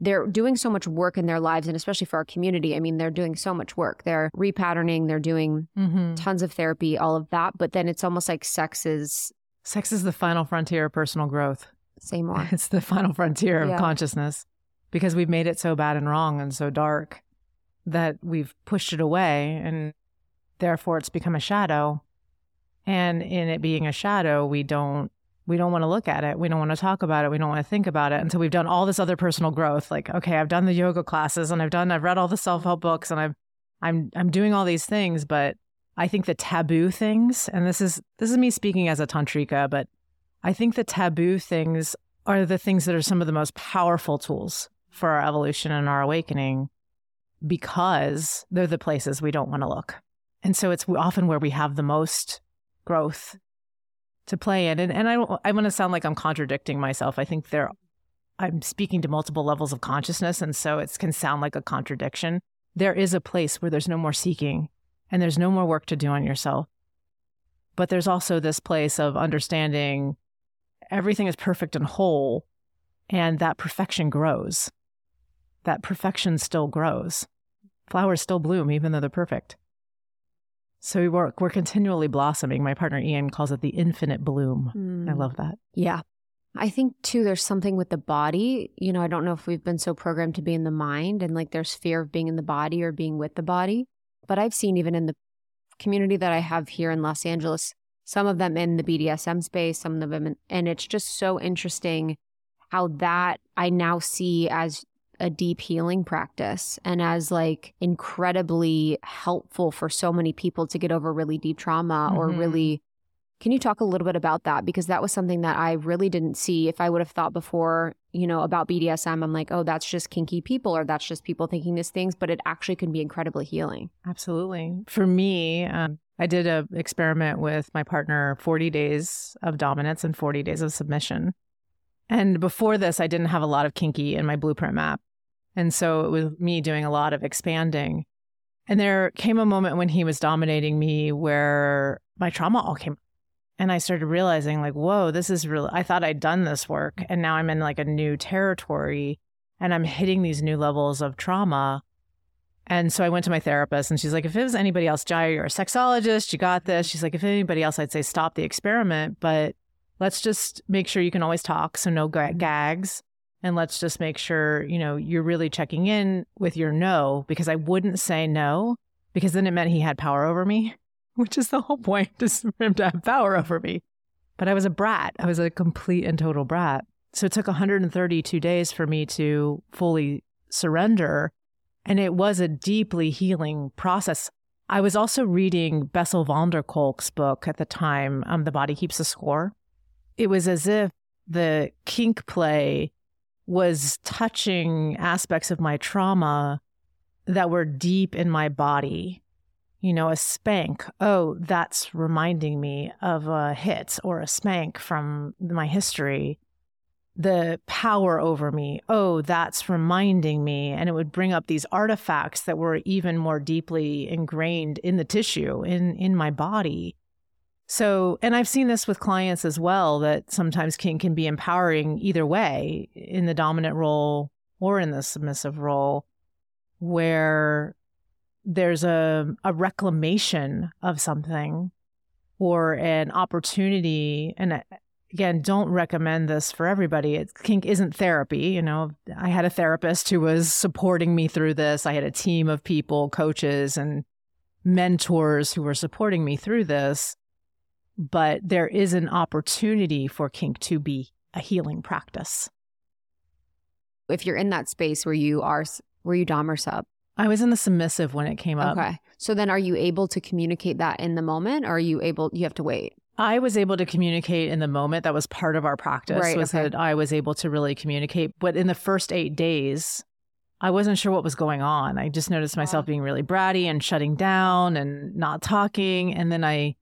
they're doing so much work in their lives and especially for our community i mean they're doing so much work they're repatterning they're doing mm-hmm. tons of therapy all of that but then it's almost like sex is sex is the final frontier of personal growth say more it's the final frontier of consciousness because we've made it so bad and wrong and so dark. that we've pushed it away and therefore it's become a shadow. And in it being a shadow, we don't we don't want to look at it. We don't want to talk about it. We don't want to think about it until we've done all this other personal growth. Like, okay, I've done the yoga classes and I've done I've read all the self-help books and I've I'm I'm doing all these things, but I think the taboo things, and this is this is me speaking as a tantrika, but I think the taboo things are the things that are some of the most powerful tools for our evolution and our awakening because they're the places we don't want to look. And so it's often where we have the most growth to play in. And, and I I want to sound like I'm contradicting myself. I think there, I'm speaking to multiple levels of consciousness. And so it can sound like a contradiction. There is a place where there's no more seeking and there's no more work to do on yourself. But there's also this place of understanding everything is perfect and whole, and that perfection grows. That perfection still grows. Flowers still bloom, even though they're perfect. So we work, we're continually blossoming. My partner Ian calls it the infinite bloom. Mm. I hmm. love that. Yeah. I think too, there's something with the body. You know, I don't know if we've been so programmed to be in the mind and like there's fear of being in the body or being with the body. But I've seen even in the community that I have here in Los Angeles, some of them in the BDSM space, some of them, in, and it's just so interesting how that I now see as a deep healing practice and as like incredibly helpful for so many people to get over really deep trauma mm-hmm. or really can you talk a little bit about that because that was something that I really didn't see if I would have thought before, you know, about BDSM I'm like, "Oh, that's just kinky people or that's just people thinking these things," but it actually can be incredibly healing. Absolutely. For me, um, I did a experiment with my partner 40 days of dominance and 40 days of submission. And before this, I didn't have a lot of kinky in my blueprint map. And so it was me doing a lot of expanding. And there came a moment when he was dominating me where my trauma all came. And I started realizing, like, whoa, this is really, I thought I'd done this work. And now I'm in like a new territory and I'm hitting these new levels of trauma. And so I went to my therapist and she's like, if it was anybody else, Jaiya, you're a sexologist, you got this. She's like, if anybody else, I'd say stop the experiment. But let's just make sure you can always talk. So no mm-hmm. gags. And let's just make sure, you know, you're really checking in with your no, because I wouldn't say no, because then it meant he had power over me, which is the whole point, is for him to have power over me. But I was a brat. I was a complete and total brat. So it took 132 days for me to fully surrender. And it was a deeply healing process. I was also reading Bessel van der Kolk's book at the time, um, The Body Keeps a Score it was as if the kink play was touching aspects of my trauma that were deep in my body. You know, a spank. Oh, that's reminding me of a hit or a spank from my history. The power over me. Oh, that's reminding me. And it would bring up these artifacts that were even more deeply ingrained in the tissue, in, in my body. So, and I've seen this with clients as well that sometimes kink can be empowering either way in the dominant role or in the submissive role, where there's a, a reclamation of something or an opportunity. And uh, again, don't recommend this for everybody. It, kink isn't therapy. You know, I had a therapist who was supporting me through this. I had a team of people, coaches, and mentors who were supporting me through this but there is an opportunity for kink to be a healing practice. If you're in that space where you are, were you dom or sub? I was in the submissive when it came up. Okay. So then are you able to communicate that in the moment or are you able, you have to wait? I was able to communicate in the moment. That was part of our practice right, was okay. that I was able to really communicate. But in the first eight days, I wasn't sure what was going on. I just noticed myself being really bratty and shutting down and not talking. And then I,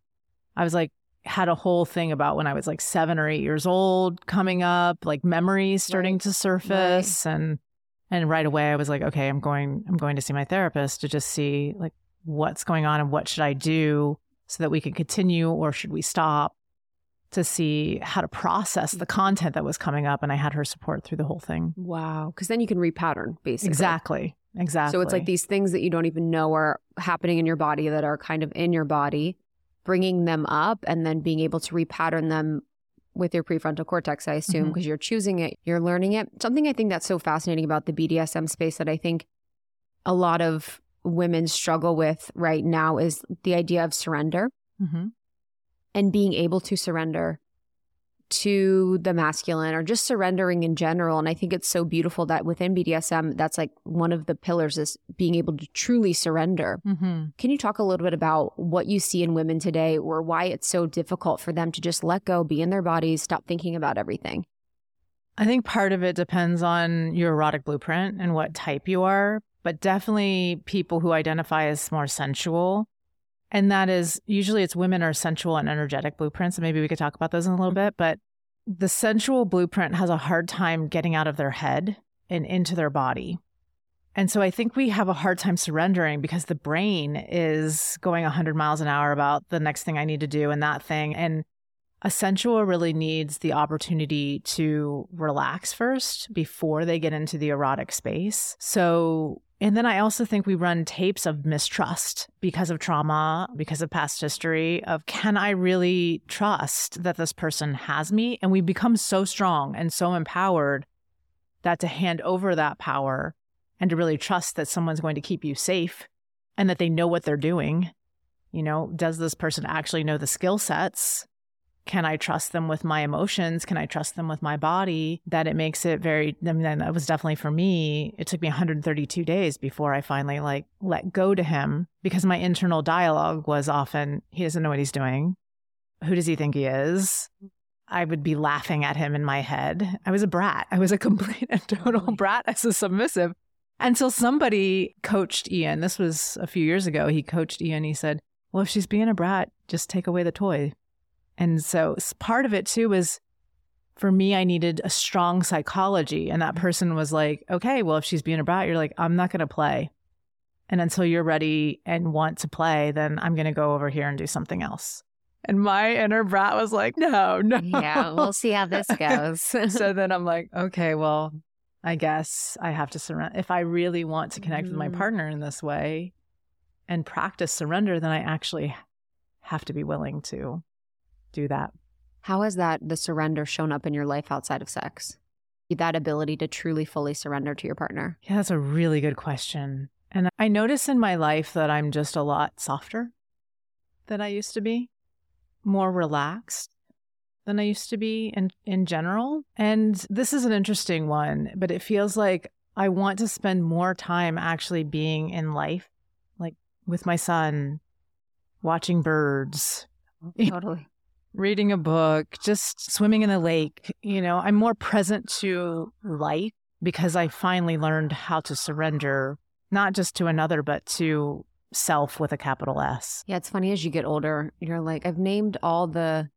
I was like, had a whole thing about when I was like seven or eight years old coming up, like memories starting right. to surface right. and and right away I was like, okay, I'm going I'm going to see my therapist to just see like what's going on and what should I do so that we can continue or should we stop to see how to process the mm-hmm. content that was coming up and I had her support through the whole thing. Wow, cuz then you can repattern basically. Exactly. Exactly. So it's like these things that you don't even know are happening in your body that are kind of in your body bringing them up and then being able to repattern them with your prefrontal cortex, I assume, because mm-hmm. you're choosing it, you're learning it. Something I think that's so fascinating about the BDSM space that I think a lot of women struggle with right now is the idea of surrender Mm-hmm. and being able to surrender to the masculine or just surrendering in general. And I think it's so beautiful that within BDSM, that's like one of the pillars is being able to truly surrender. Mm-hmm. Can you talk a little bit about what you see in women today or why it's so difficult for them to just let go, be in their bodies, stop thinking about everything? I think part of it depends on your erotic blueprint and what type you are, but definitely people who identify as more sensual. And that is usually it's women are sensual and energetic blueprints. And maybe we could talk about those in a little mm-hmm. bit. But the sensual blueprint has a hard time getting out of their head and into their body. And so I think we have a hard time surrendering because the brain is going 100 miles an hour about the next thing I need to do and that thing. And a sensual really needs the opportunity to relax first before they get into the erotic space. So, and then I also think we run tapes of mistrust because of trauma, because of past history of can I really trust that this person has me? And we become so strong and so empowered that to hand over that power and to really trust that someone's going to keep you safe and that they know what they're doing. You know, does this person actually know the skill sets? Can I trust them with my emotions? Can I trust them with my body? That it makes it very, I mean, that was definitely for me. It took me 132 days before I finally like let go to him because my internal dialogue was often, he doesn't know what he's doing. Who does he think he is? I would be laughing at him in my head. I was a brat. I was a complete and total brat as a submissive until somebody coached Ian. This was a few years ago. He coached Ian. He said, Well, if she's being a brat, just take away the toy. And so part of it too was for me, I needed a strong psychology. And that person was like, Okay, well, if she's being a brat, you're like, I'm not going to play. And until you're ready and want to play, then I'm going to go over here and do something else. And my inner brat was like, No, no. Yeah, we'll see how this goes. so then I'm like, okay, well, I guess I have to surrender. If I really want to connect with my Mhm. partner in this way and practice surrender, then I actually have to be willing to do that. How has that, the surrender, shown up in your life outside of sex? That ability to truly, fully surrender to your partner? Yeah, that's a really good question. And I notice in my life that I'm just a lot softer than I used to be, more relaxed than I used to be in, in general. And this is an interesting one, but it feels like I want to spend more time actually being in life, like with my son, watching birds, oh, Totally. Reading a book, just swimming in the lake. You know, I'm more present to life because I finally learned how to surrender, not just to another, but to self with a capital S. Yeah, it's funny as you get older, you're like, I've named all the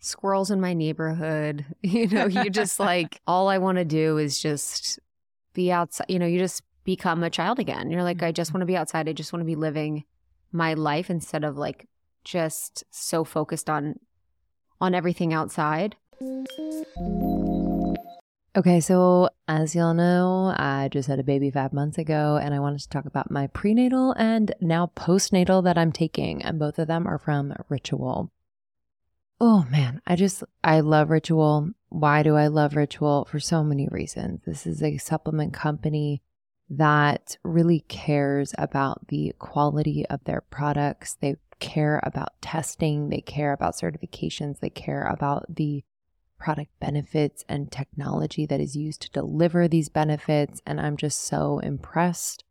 squirrels in my neighborhood. You know, you just like, all I want to do is just be outside. You know, you just become a child again. You're like, I just mm-hmm. want to be outside. I just want to be living my life instead of like just so focused on on everything outside. Okay, so as y'all know, I just had a baby five months ago, and I wanted to talk about my prenatal and now postnatal that I'm taking, and both of them are from Ritual. Oh man, I just, I love Ritual. Why do I love Ritual? For so many reasons. This is a supplement company that really cares about the quality of their products. They care about testing, they care about certifications, they care about the product benefits and technology that is used to deliver these benefits. And I'm just so impressed.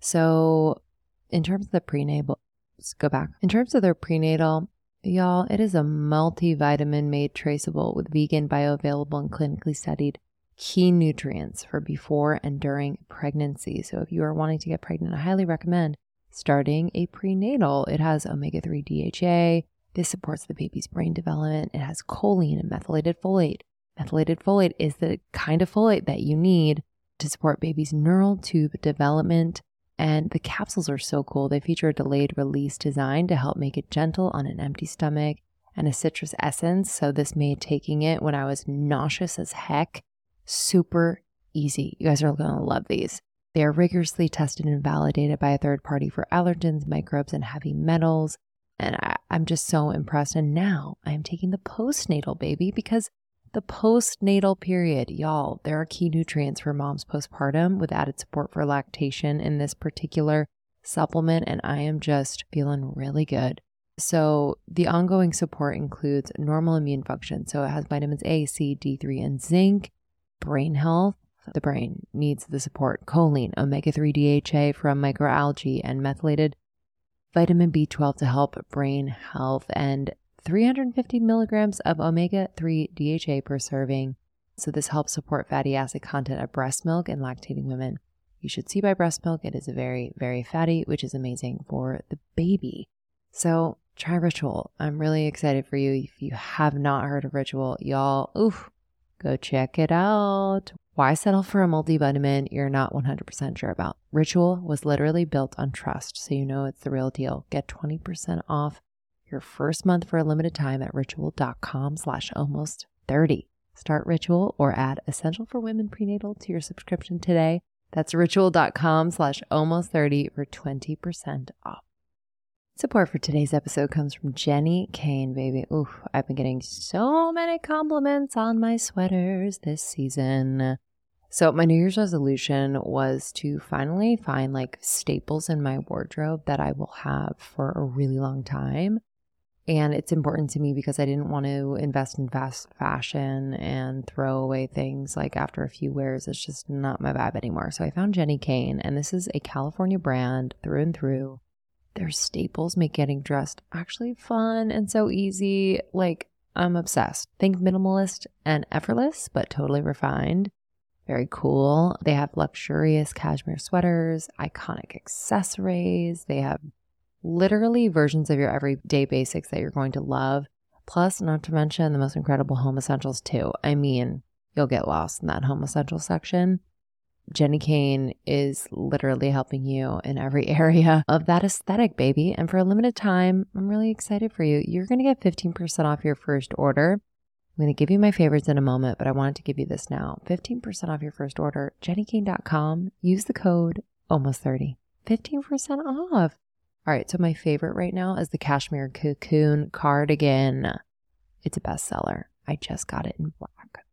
So, in terms of the prenatal, let's go back. In terms of their prenatal, y'all, it is a multivitamin made traceable with vegan, bioavailable, and clinically studied key nutrients for before and during pregnancy. So, if you are wanting to get pregnant, I highly recommend starting a prenatal. It has omega 3 DHA. This supports the baby's brain development. It has choline and methylated folate. Methylated folate is the kind of folate that you need to support baby's neural tube development. And the capsules are so cool. They feature a delayed release design to help make it gentle on an empty stomach and a citrus essence. So, this made taking it when I was nauseous as heck super easy. You guys are going to love these. They are rigorously tested and validated by a third party for allergens, microbes, and heavy metals. And I, I'm just so impressed. And now I'm taking the postnatal baby because the postnatal period, y'all, there are key nutrients for moms postpartum with added support for lactation in this particular supplement, and I am just feeling really good. So, the ongoing support includes normal immune function. So, it has vitamins A, C, D3, and zinc, brain health. The brain needs the support, choline, omega 3 DHA from microalgae, and methylated vitamin B12 to help brain health, and 350 milligrams of omega 3 DHA per serving. So, this helps support fatty acid content of breast milk in lactating women. You should see by breast milk. It is very, very fatty, which is amazing for the baby. So, try Ritual. I'm really excited for you. If you have not heard of Ritual, y'all, oof, go check it out. Why settle for a multivitamin you're not 100% sure about? Ritual was literally built on trust, so you know it's the real deal. Get 20% off your first month for a limited time at ritual.com slash almost 30. Start Ritual or add Essential for Women Prenatal to your subscription today. That's ritual.com slash almost 30 for 20% off. Support for today's episode comes from Jenni Kayne, baby. Oof, I've been getting so many compliments on my sweaters this season. So, my New Year's resolution was to finally find like staples in my wardrobe that I will have for a really long time. And it's important to me because I didn't want to invest in fast fashion and throw away things like after a few wears. It's just not my vibe anymore. So I found Jenni Kayne, and this is a California brand through and through. Their staples make getting dressed actually fun and so easy. Like, I'm obsessed. Think minimalist and effortless, but totally refined. Very cool. They have luxurious cashmere sweaters, iconic accessories. They have literally versions of your everyday basics that you're going to love. Plus, not to mention the most incredible home essentials, too. I mean, you'll get lost in that home essentials section. Jenni Kayne is literally helping you in every area of that aesthetic, baby. And for a limited time, I'm really excited for you. You're going to get 15% off your first order. I'm going to give you my favorites in a moment, but I wanted to give you this now. 15% off your first order. jennikayne.com. Use the code almost 30. 15% off. All right, so my favorite right now is the Cashmere Cocoon cardigan. It's a bestseller. I just got it in black.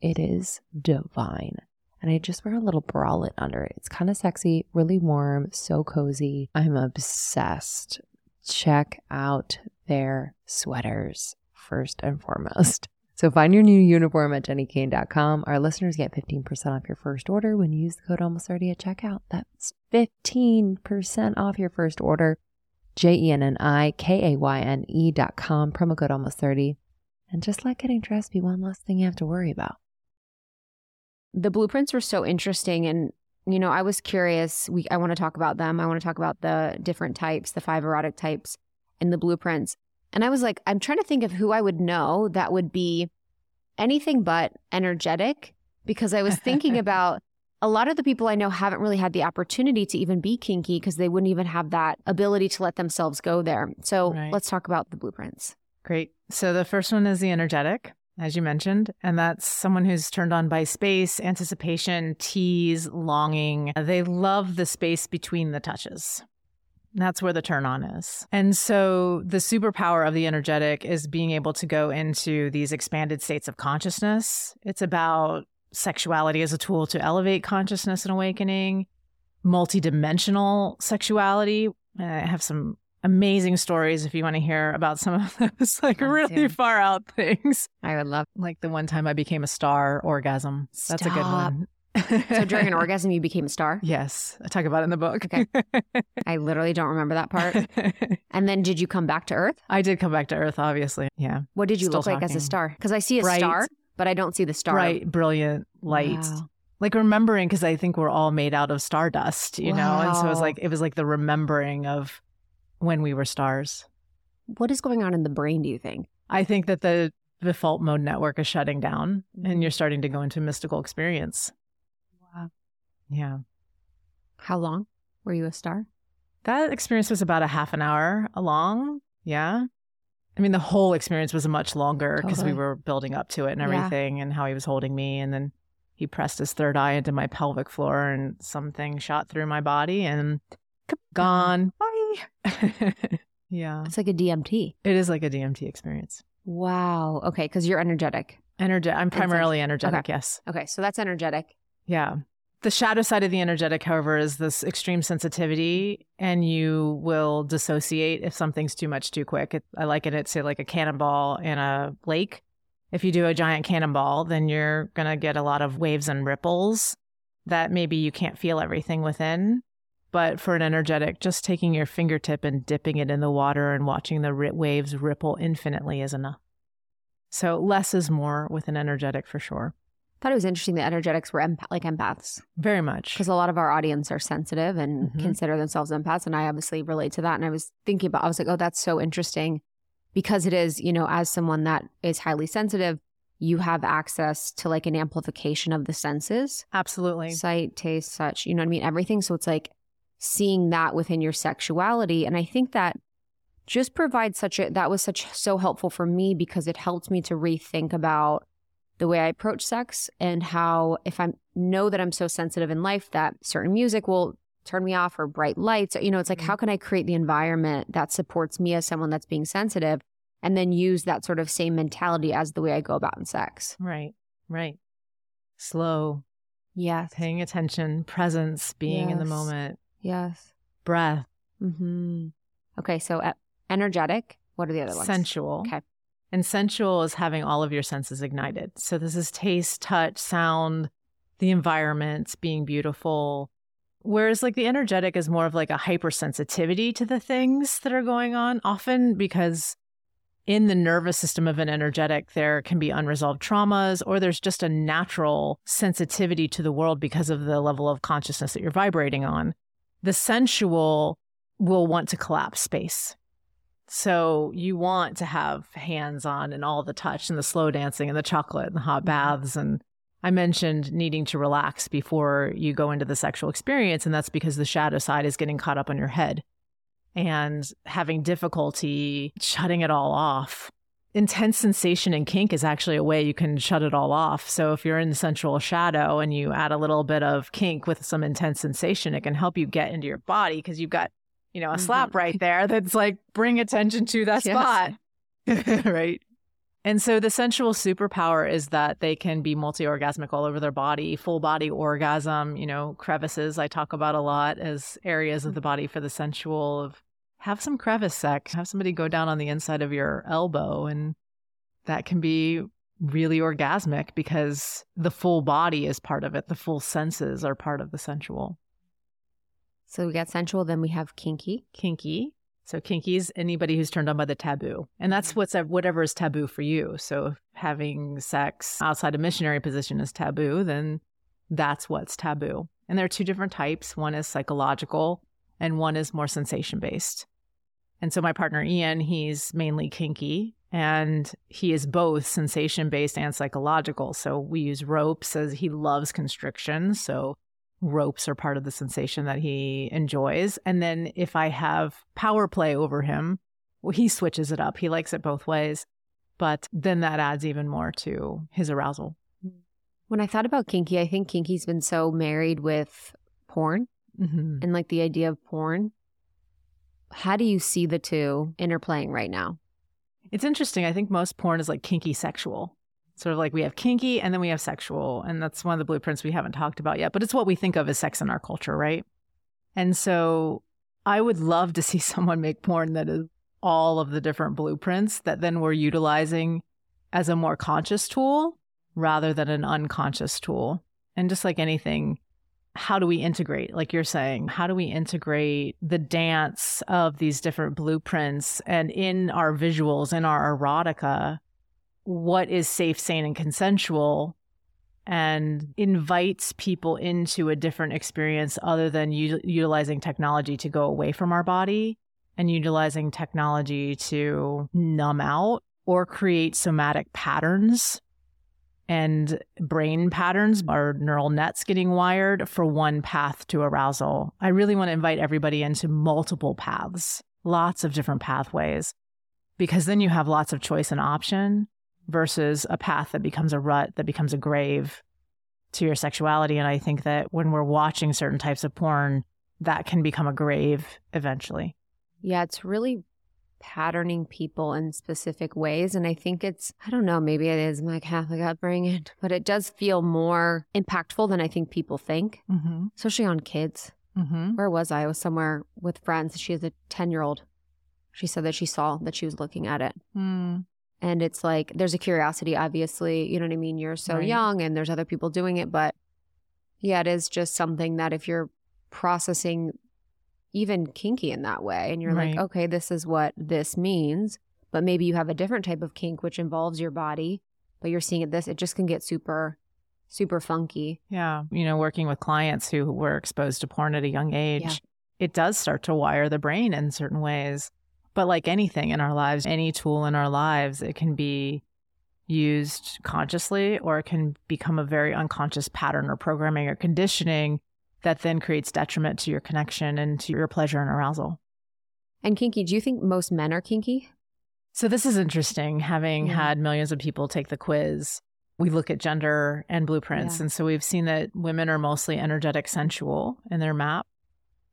It is divine. And I just wear a little bralette under it. It's kind of sexy, really warm, so cozy. I'm obsessed. Check out their sweaters first and foremost. So find your new uniform at jennikayne.com. Our listeners get 15% off your first order when you use the code almost 30 at checkout. That's 15% off your first order. J-E-N-N-I-K-A-Y-N-E dot com, promo code almost 30. And just let getting dressed be one less thing you have to worry about. The blueprints were so interesting and you know, I was curious. We I want to talk about them. I want to talk about the different types, the five erotic types in the blueprints. And I was like, I'm trying to think of who I would know that would be anything but energetic because I was thinking about a lot of the people I know haven't really had the opportunity to even be kinky because they wouldn't even have that ability to let themselves go there. So Right. let's talk about the blueprints. Great. So the first one is the energetic, as you mentioned, and that's someone who's turned on by space, anticipation, tease, longing. They love the space between the touches. That's where the turn on is. And so the superpower of the energetic is being able to go into these expanded states of consciousness. It's about sexuality as a tool to elevate consciousness and awakening, multidimensional sexuality. I have some amazing stories if you want to hear about some of those like really far out things. I would love. Like the one time I became a star orgasm. That's a good one. So during an orgasm, you became a star. Yes, I talk about it in the book. Okay. I literally don't remember that part. And then did you come back to Earth? I did come back to Earth, obviously. Yeah. What did you Still look like as a star? Because I see a Bright. star, but I don't see the star. Bright, brilliant, light. Wow. Like remembering because I think we're all made out of stardust, you know? And so it was like it was like the remembering of when we were stars. What is going on in the brain? Do you think? I think that the default mode network is shutting down Mm-hmm. and you're starting to go into mystical experience. Wow. Yeah. How long were you a star? That experience was about a half an hour long. Yeah. I mean, the whole experience was much longer because we were building up to it and Yeah. everything and how he was holding me. And then he pressed his third eye into my pelvic floor and something shot through my body and gone. Bye. yeah. It's like a DMT. It is like a DMT experience. Wow. Okay, because you're energetic. Energe- I'm primarily energetic, Okay. yes. Okay, so that's energetic. Yeah. The shadow side of the energetic, however, is this extreme sensitivity, and you will dissociate if something's too much too quick. It, I liken it to like a cannonball in a lake. If you do a giant cannonball, then you're going to get a lot of waves and ripples that maybe you can't feel everything within. But for an energetic, just taking your fingertip and dipping it in the water and watching the waves ripple infinitely is enough. So less is more with an energetic for sure. Thought it was interesting that energetics were empath- like empaths. Very much. Because a lot of our audience are sensitive and mm-hmm. consider themselves empaths and i obviously relate to that and i was thinking about i was like oh that's so interesting because it is you know as someone that is highly sensitive you have access to like an amplification of the senses. Absolutely. Sight taste such you know what i mean? Everything so it's like seeing that within your sexuality and i think that just provides such a that was such so helpful for me because it helped me to rethink about the way I approach sex and how if I know that I'm so sensitive in life that certain music will turn me off or bright lights, you know, it's like mm-hmm. how can I create the environment that supports me as someone that's being sensitive and then use that sort of same mentality as the way I go about in sex. Right. Right. Slow. Yes. Paying attention, presence, being yes. in the moment. Yes. Breath. Mm-hmm. Okay, so energetic. What are the other ones? Sensual. Okay. And sensual is having all of your senses ignited. So this is taste, touch, sound, the environment being beautiful. Whereas like the energetic is more of like a hypersensitivity to the things that are going on, often because in the nervous system of an energetic, there can be unresolved traumas, or there's just a natural sensitivity to the world because of the level of consciousness that you're vibrating on. The sensual will want to collapse space. So you want to have hands on and all the touch and the slow dancing and the chocolate and the hot mm-hmm. baths. And I mentioned needing to relax before you go into the sexual experience. And that's because the shadow side is getting caught up on your head and having difficulty shutting it all off. Intense sensation and kink is actually a way you can shut it all off. So if you're in sensual shadow and you add a little bit of kink with some intense sensation, it can help you get into your body because you've got you know, a mm-hmm. slap right there that's like bring attention to that spot. right. And so the sensual superpower is that they can be multi orgasmic all over their body, full body orgasm, you know, crevices I talk about a lot as areas of the body for the sensual of have some crevice sex, have somebody go down on the inside of your elbow and that can be really orgasmic because the full body is part of it. The full senses are part of the sensual. So we got sensual, then we have kinky. Kinky. So kinky is anybody who's turned on by the taboo. And that's mm-hmm. what's whatever is taboo for you. So having sex outside a missionary position is taboo, then that's what's taboo. And there are two different types. One is psychological and one is more sensation based. And so my partner Ian, he's mainly kinky and he is both sensation based and psychological. So we use ropes as he loves constriction. So ropes are part of the sensation that he enjoys. And then if I have power play over him, well, he switches it up. He likes it both ways. But then that adds even more to his arousal. When I thought about kinky, I think kinky's been so married with porn mm-hmm. and like the idea of porn. How do you see the two interplaying right now? It's interesting. I think most porn is like kinky sexual sort of like we have kinky and then we have sexual. And that's one of the blueprints we haven't talked about yet, but it's what we think of as sex in our culture, right? And so I would love to see someone make porn that is all of the different blueprints that then we're utilizing as a more conscious tool rather than an unconscious tool. And just like anything, how do we integrate, like you're saying, how do we integrate the dance of these different blueprints and in our visuals, in our erotica, what is safe, sane, and consensual and invites people into a different experience other than u- utilizing technology to go away from our body and utilizing technology to numb out or create somatic patterns and brain patterns or neural nets getting wired for one path to arousal. I really want to invite everybody into multiple paths, lots of different pathways, because then you have lots of choice and option versus a path that becomes a rut, that becomes a grave to your sexuality. And I think that when we're watching certain types of porn, that can become a grave eventually. Yeah, it's really patterning people in specific ways. And I think it's, I don't know, maybe it is my Catholic upbringing, but it does feel more impactful than I think people think, Mm-hmm. especially on kids. Mm-hmm. Where was I? I was somewhere with friends. She has a 10 year old. She said that she saw that she was looking at it. Mm. And it's like, there's a curiosity, obviously. You know what I mean? You're so Right. young and there's other people doing it. But yeah, it is just something that if you're processing even kinky in that way and you're Right. like, okay, this is what this means. But maybe you have a different type of kink, which involves your body, but you're seeing it this, it just can get super, super funky. Yeah. You know, working with clients who were exposed to porn at a young age, it does start to wire the brain in certain ways. But like anything in our lives, any tool in our lives, it can be used consciously or it can become a very unconscious pattern or programming or conditioning that then creates detriment to your connection and to your pleasure and arousal. And kinky, do you think most men are kinky? So this is interesting having Yeah. had millions of people take the quiz. We look at gender and blueprints Yeah. and so we've seen that women are mostly energetic sensual in their map.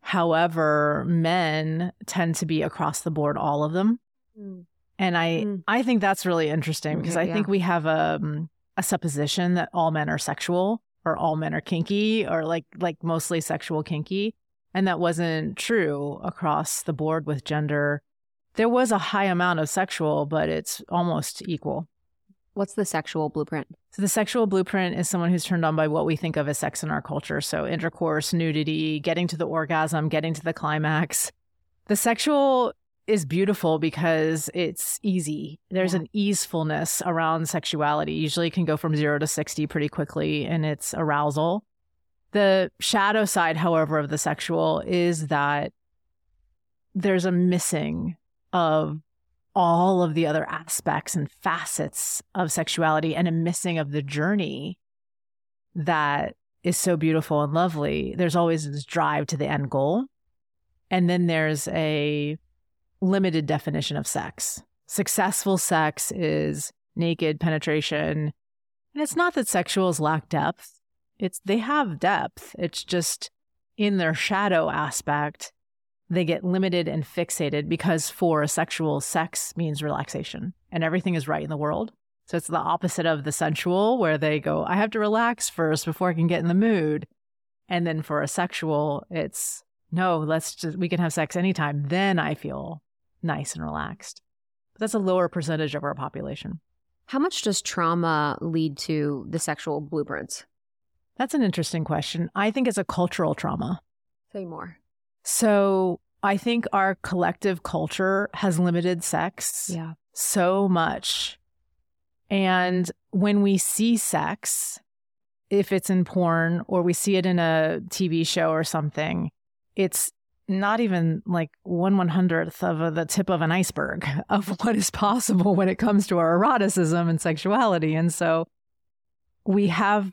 However, men tend to be across the board all of them. And I Mm. I think that's really interesting because Okay, I think we have a um, a supposition that all men are sexual or all men are kinky or like like mostly sexual kinky and that wasn't true across the board with gender. There was a high amount of sexual, but it's almost equal. What's the sexual blueprint? So the sexual blueprint is someone who's turned on by what we think of as sex in our culture. So intercourse, nudity, getting to the orgasm, getting to the climax. The sexual is beautiful because it's easy. There's Yeah. an easefulness around sexuality. Usually it can go from 0 to 60 pretty quickly in its arousal. The shadow side, however, of the sexual is that there's a missing of all of the other aspects and facets of sexuality and a missing of the journey that is so beautiful and lovely. There's always this drive to the end goal. And then there's a limited definition of sex. Successful sex is naked penetration. And it's not that sexuals lack depth. It's they have depth. It's just in their shadow aspect they get limited and fixated because for a sexual sex means relaxation and everything is right in the world. So it's the opposite of the sensual where they go, I have to relax first before I can get in the mood. And then for a sexual, it's no, let's just, we can have sex anytime. Then I feel nice and relaxed. But that's a lower percentage of our population. How much does trauma lead to the sexual blueprints? That's an interesting question. I think it's a cultural trauma. Say more. So I think our collective culture has limited sex Yeah. so much. And when we see sex, if it's in porn or we see it in a TV show or something, it's not even like one one hundredth of the tip of an iceberg of what is possible when it comes to our eroticism and sexuality. And so we have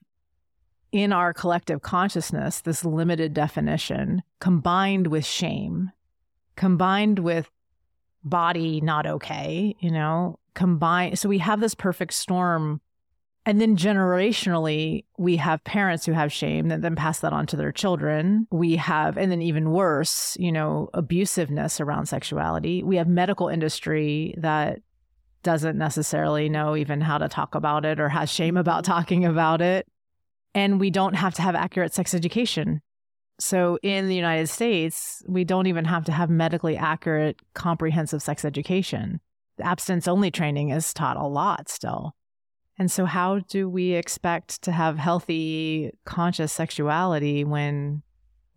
in our collective consciousness this limited definition combined with shame, combined with body not okay, you know, combined. So we have this perfect storm. And then generationally, we have parents who have shame that then pass that on to their children. We have, and then even worse, you know, abusiveness around sexuality. We have medical industry that doesn't necessarily know even how to talk about it or has shame about mm-hmm. talking about it. And we don't have to have accurate sex education. So in the United States, we don't even have to have medically accurate, comprehensive sex education. Abstinence only training is taught a lot still. And so, how do we expect to have healthy, conscious sexuality when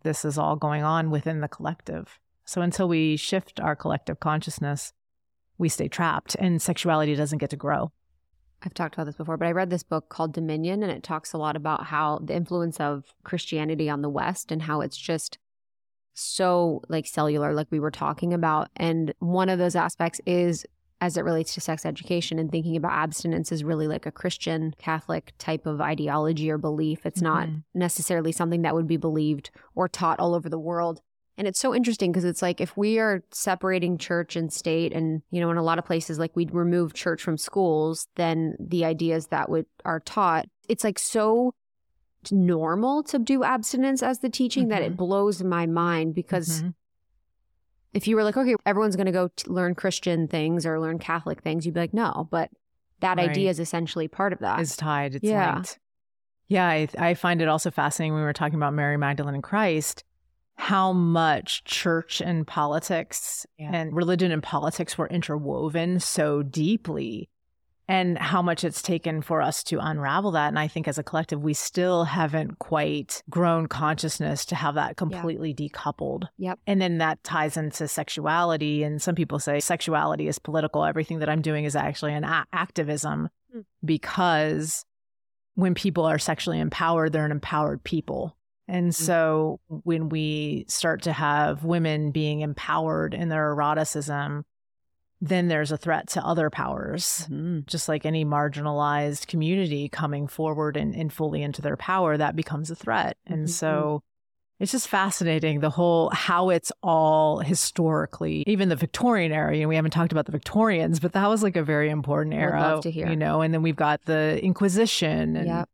this is all going on within the collective? So, until we shift our collective consciousness, we stay trapped and sexuality doesn't get to grow. I've talked about this before, but I read this book called Dominion, and it talks a lot about how the influence of Christianity on the West and how it's just so like cellular, like we were talking about. And one of those aspects is as it relates to sex education and thinking about abstinence is really like a Christian Catholic type of ideology or belief. It's not Mhm. necessarily something that would be believed or taught all over the world. And it's so interesting because it's like if we are separating church and state, and you know, in a lot of places, like we'd remove church from schools, then the ideas that would are taught, it's like so normal to do abstinence as the teaching that it Mhm. blows my mind because Mhm. If you were like, okay, everyone's going to go t- learn Christian things or learn Catholic things, you'd be like, no. But that Right. idea is essentially part of that. is tied. It's Yeah. linked. Yeah, I, I find it also fascinating when we were talking about Mary Magdalene and Christ, how much church and politics Yeah. and religion and politics were interwoven so deeply, and how much it's taken for us to unravel that. And I think as a collective, we still haven't quite grown consciousness to have that completely decoupled. Yep. And then that ties into sexuality. And some people say sexuality is political. Everything that I'm doing is actually an a- activism Hmm. because when people are sexually empowered, they're an empowered people. And so when we start to have women being empowered in their eroticism, then there's a threat to other powers. Mhm. Just like any marginalized community coming forward and, and fully into their power, that becomes a threat. And Mhm. so it's just fascinating the whole how it's all historically, even the Victorian era. You know, we haven't talked about the Victorians, but that was like a very important era. love to hear. You know, and then we've got the Inquisition and Yep.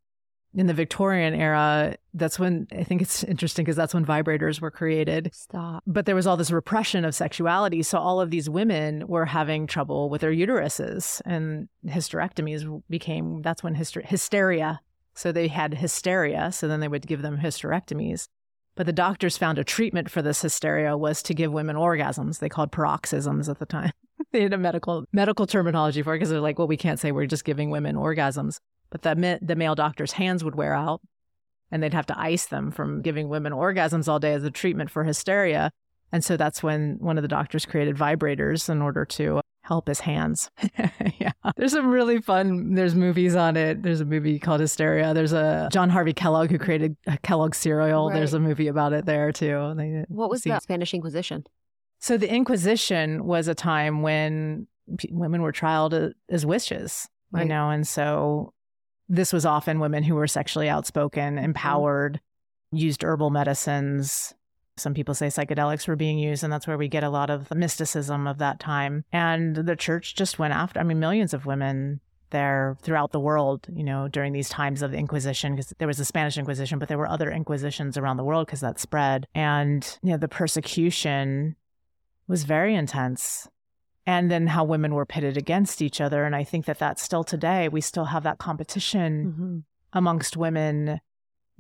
In the Victorian era, that's when I think it's interesting because that's when vibrators were created. Stop. But there was all this repression of sexuality. So all of these women were having trouble with their uteruses, and hysterectomies became that's when hyster- hysteria. So they had hysteria. So then they would give them hysterectomies. But the doctors found a treatment for this hysteria was to give women orgasms. They called paroxysms at the time. they had a medical medical terminology for it because they're like, well, we can't say we're just giving women orgasms. But the the male doctor's hands would wear out, and they'd have to ice them from giving women orgasms all day as a treatment for hysteria. And so that's when one of the doctors created vibrators in order to help his hands. yeah. There's some really fun, there's movies on it. There's a movie called Hysteria. There's a John Harvey Kellogg who created Kellogg's cereal. Right. There's a movie about it there too. They- What was see- the Spanish Inquisition? So the Inquisition was a time when p- women were trialed as witches, you know, and so this was often women who were sexually outspoken, mm-hmm. empowered, used herbal medicines. Some people say psychedelics were being used, and that's where we get a lot of the mysticism of that time. And the church just went after, I mean, millions of women there throughout the world, you know, during these times of the Inquisition, because there was the Spanish Inquisition, but there were other Inquisitions around the world because that spread. And, you know, the persecution was very intense. And then how women were pitted against each other. And I think that that's still today. We still have that competition Mm-hmm. amongst women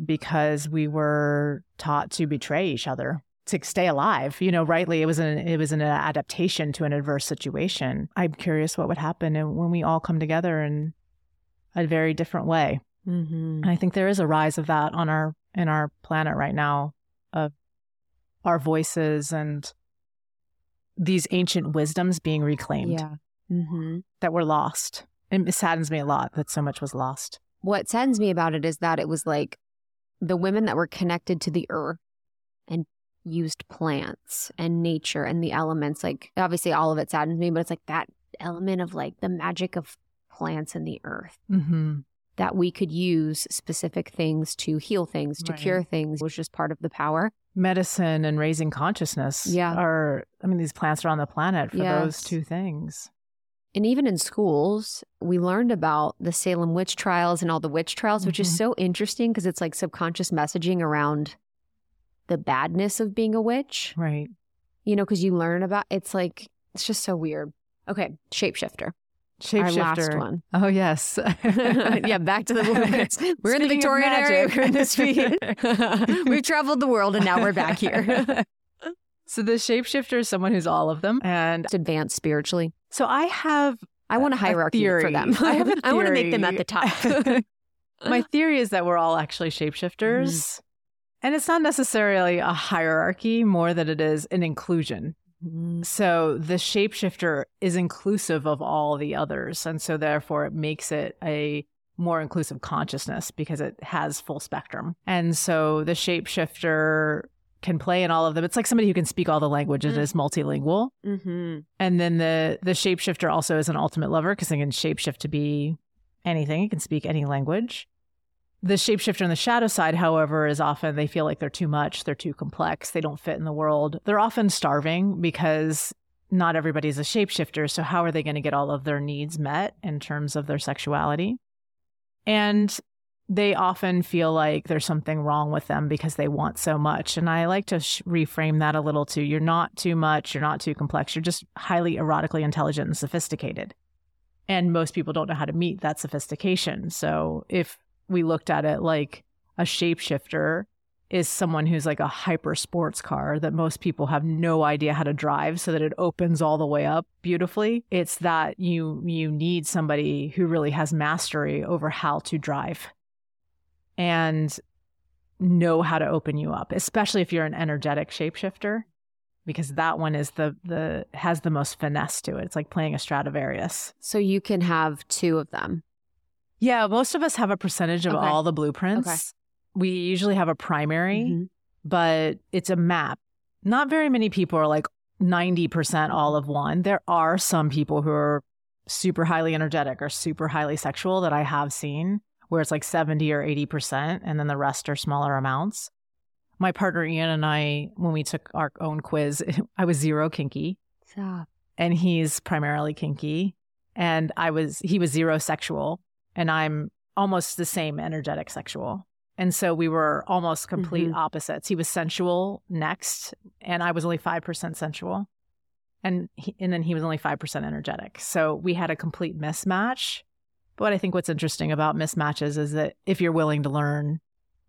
because we were taught to betray each other to stay alive. You know, rightly, it was an it was an adaptation to an adverse situation. I'm curious what would happen when we all come together in a very different way. Mm-hmm. And I think there is a rise of that on our in our planet right now of our voices and these ancient wisdoms being reclaimed Yeah. Mm-hmm. that were lost. It saddens me a lot that so much was lost. What saddens me about it is that it was like the women that were connected to the earth and used plants and nature and the elements. Like, obviously, all of it saddens me, but it's like that element of like the magic of plants and the earth Mm-hmm. That we could use specific things to heal things, to Right. cure things was just part of the power. medicine and raising consciousness Yeah. are i mean these plants are on the planet for those two things And even in schools, we learned about the Salem witch trials and all the witch trials, which is Mhm. so interesting because it's like subconscious messaging around the badness of being a witch. right You know, because you learn about it's like it's just so weird. Okay, shapeshifter, our last shapeshifter one. oh yes yeah, back to the. We're in the Speaking Victorian era. magic. We're in speed. We've traveled the world and now we're back here. so the shapeshifter is someone who's all of them and It's advanced spiritually. so i have I want a hierarchy for them. I have a I want to make them at the top. my theory is that we're all actually shapeshifters Mm-hmm. and it's not necessarily a hierarchy more that it is an inclusion Mm, So the shapeshifter is inclusive of all the others. And so therefore it makes it a more inclusive consciousness because it has full spectrum. And so the shapeshifter can play in all of them. It's like somebody who can speak all the languages Mm. is multilingual. Mm-hmm. And then the the shapeshifter also is an ultimate lover because they can shapeshift to be anything. It can speak any language. The shapeshifter on the shadow side, however, is often they feel like they're too much, they're too complex, they don't fit in the world. They're often starving because not everybody's a shapeshifter. So how are they going to get all of their needs met in terms of their sexuality? And they often feel like there's something wrong with them because they want so much. And I like to sh- reframe that a little too. You're not too much, you're not too complex, you're just highly erotically intelligent and sophisticated. And most people don't know how to meet that sophistication. So if we looked at it like a shapeshifter is someone who's like a hyper sports car that most people have no idea how to drive so that it opens all the way up beautifully. It's that you you need somebody who really has mastery over how to drive and know how to open you up especially if you're an energetic shapeshifter because that one is the the has the most finesse to it. It's like playing a stradivarius. So you can have two of them. Yeah most of us have a percentage of Okay. all the blueprints Okay. we usually have a primary Mhm. but it's a map. Not very many people are like 90% all of one. There are some people who are super highly energetic or super highly sexual that I have seen where it's like 70 or 80%, and then the rest are smaller amounts. My partner Ian and I, when we took our own quiz, I was zero kinky Stop. and he's primarily kinky. And I was, he was zero sexual, and I'm almost the same energetic sexual. And so we were almost complete Mhm. opposites. He was sensual next, and I was only 5% sensual. And, he, and then he was only 5% energetic. So we had a complete mismatch. But I think what's interesting about mismatches is that if you're willing to learn,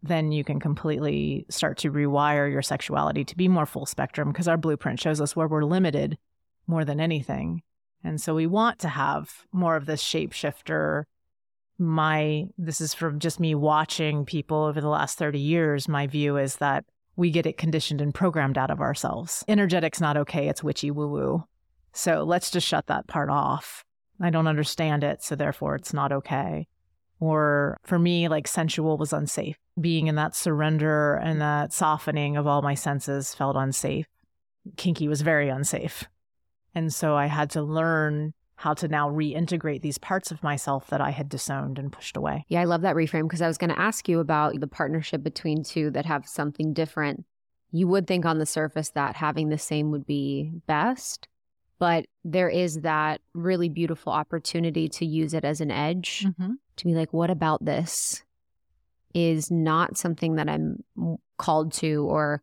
then you can completely start to rewire your sexuality to be more full spectrum because our blueprint shows us where we're limited more than anything. And so we want to have more of this shapeshifter. My, this is from just me watching people over the last 30 years. My view is that we get it conditioned and programmed out of ourselves. Energetic's not okay. It's witchy woo woo. So let's just shut that part off. I don't understand it. So therefore it's not okay. Or for me, like sensual was unsafe. Being in that surrender and that softening of all my senses felt unsafe. Kinky was very unsafe. And so I had to learn how to now reintegrate these parts of myself that I had disowned and pushed away. Yeah, I love that reframe because I was going to ask you about the partnership between two that have something different. You would think on the surface that having the same would be best, but there is that really beautiful opportunity to use it as an edge mm-hmm. to be like, what about this is not something that I'm called to or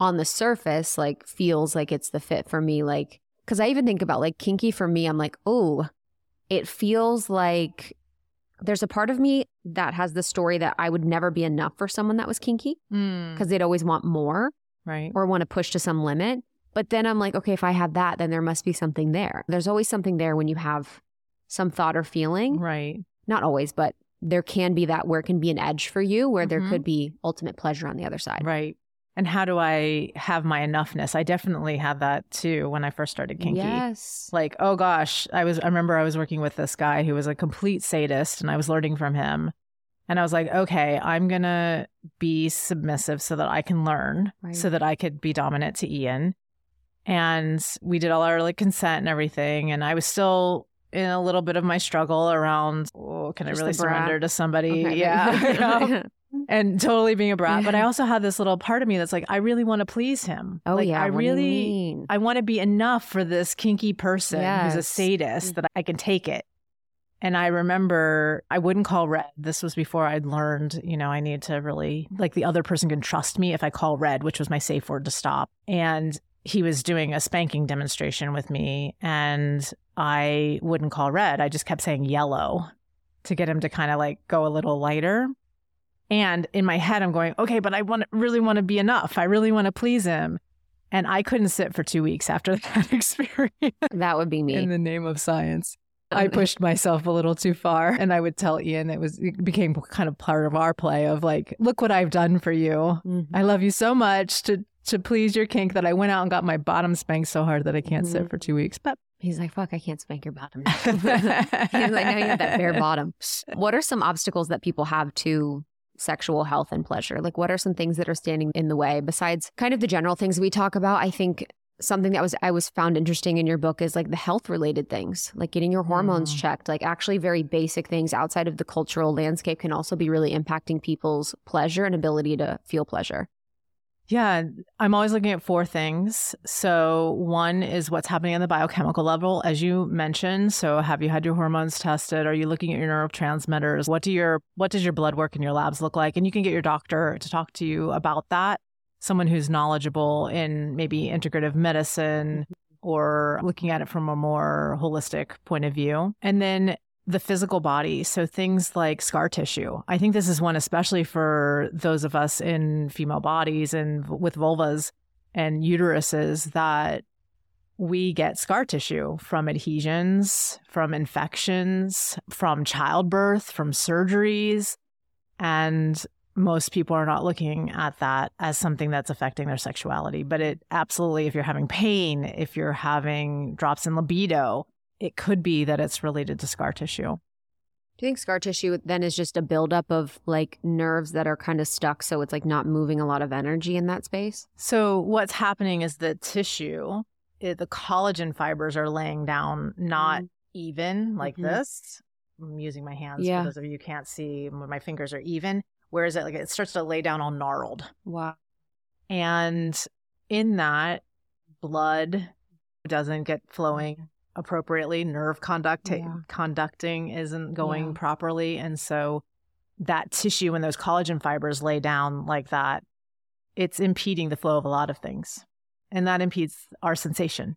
on the surface, like feels like it's the fit for me. Like, because I even think about like kinky for me, I'm like, oh, it feels like there's a part of me that has the story that I would never be enough for someone that was kinky Mm. because they'd always want more Right. or want to push to some limit. But then I'm like, okay, if I have that, then there must be something there. There's always something there when you have some thought or feeling. Right. Not always, but there can be that where it can be an edge for you where there Mhm. could be ultimate pleasure on the other side. Right. And how do I have my enoughness? I definitely had that too when I first started kinky. Yes. Like, oh gosh, I was I remember I was working with this guy who was a complete sadist and I was learning from him. And I was like, okay, I'm going to be submissive so that I can learn, Right. so that I could be dominant to Ian. And we did all our like consent and everything. And I was still in a little bit of my struggle around, oh, can Just I really surrender to somebody? Okay. Yeah. you know? And totally being a brat. But I also had this little part of me that's like, I really want to please him. oh, like, yeah. I what really. I want to be enough for this kinky person who's a sadist that I can take it. And I remember I wouldn't call red. This was before I'd learned, you know, I need to really, like, the other person can trust me if I call red, which was my safe word to stop. And he was doing a spanking demonstration with me, and I wouldn't call red. I just kept saying yellow to get him to kind of like go a little lighter. And in my head, I'm going, okay, but I want really want to be enough. I really want to please him. And I couldn't sit for two weeks after that experience. that would be me. In the name of science, I pushed myself a little too far. And I would tell Ian it was it became kind of part of our play of like, look what I've done for you. Mhm. I love you so much to to please your kink that I went out and got my bottom spanked so hard that I can't sit Mhm. for two weeks. But He's like, fuck, I can't spank your bottom. He's like, now you have that bare bottom. What are some obstacles that people have to sexual health and pleasure? Like, what are some things that are standing in the way besides kind of the general things we talk about? I think something that was I was found interesting in your book is like the health related things, like getting your hormones Mm. checked, like actually very basic things outside of the cultural landscape can also be really impacting people's pleasure and ability to feel pleasure. Yeah, I'm always looking at four things. So, one is what's happening on the biochemical level, as you mentioned. So, have you had your hormones tested? Are you looking at your neurotransmitters? What do your what does your blood work in your labs look like? And you can get your doctor to talk to you about that. Someone who's knowledgeable in maybe integrative medicine mm-hmm. or looking at it from a more holistic point of view. And then the physical body. So things like scar tissue. I think this is one, especially for those of us in female bodies and with vulvas and uteruses, that we get scar tissue from adhesions, from infections, from childbirth, from surgeries. And most people are not looking at that as something that's affecting their sexuality. But it absolutely, if you're having pain, if you're having drops in libido, it could be that it's related to scar tissue. Do you think scar tissue then is just a buildup of like nerves that are kind of stuck? So it's like not moving a lot of energy in that space? So what's happening is the tissue, it, eh, the collagen fibers are laying down not mm. even like mm-hmm. this. I'm using my hands yeah. for those of you who can't see my fingers are even. Whereas it like it starts to lay down all gnarled. Wow. And in that, blood doesn't get flowing appropriately. Nerve conduct yeah. conducting isn't going yeah. properly, and so that tissue and those collagen fibers lay down like that. It's impeding the flow of a lot of things, and that impedes our sensation.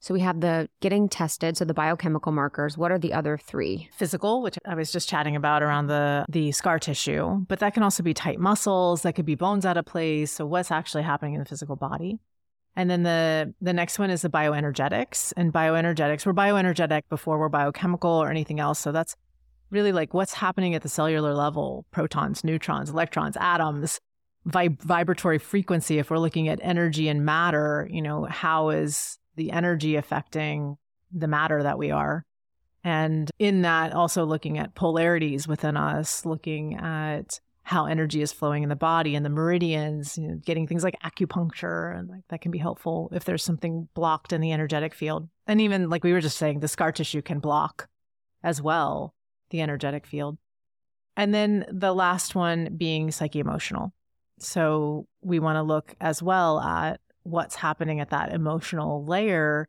So we have the getting tested, so the biochemical markers. What are the other three? Physical, which I was just chatting about around the the scar tissue, but that can also be tight muscles, that could be bones out of place. So what's actually happening in the physical body? And then the the next one is the bioenergetics. And bioenergetics, we're bioenergetic before we're biochemical or anything else. So that's really like what's happening at the cellular level protons, neutrons, electrons, atoms, vib- vibratory frequency. If we're looking at energy and matter, you know, how is the energy affecting the matter that we are? And in that, also looking at polarities within us, looking at how energy is flowing in the body and the meridians, you know, getting things like acupuncture and like that can be helpful if there's something blocked in the energetic field. And even like we were just saying, the scar tissue can block as well the energetic field. And then the last one being psyche emotional. So we want to look as well at what's happening at that emotional layer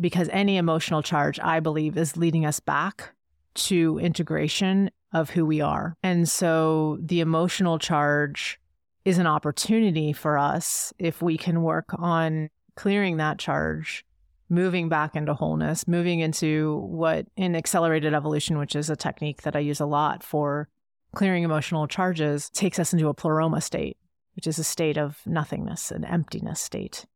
because any emotional charge, I believe, is leading us back to integration of who we are. And so the emotional charge is an opportunity for us if we can work on clearing that charge, moving back into wholeness, moving into what in accelerated evolution, which is a technique that I use a lot for clearing emotional charges, takes us into a pleroma state, which is a state of nothingness, an emptiness state.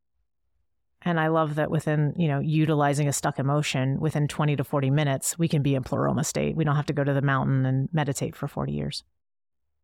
And I love that within, you know, utilizing a stuck emotion within 20 to 40 minutes, we can be in pleroma state. We don't have to go to the mountain and meditate for 40 years.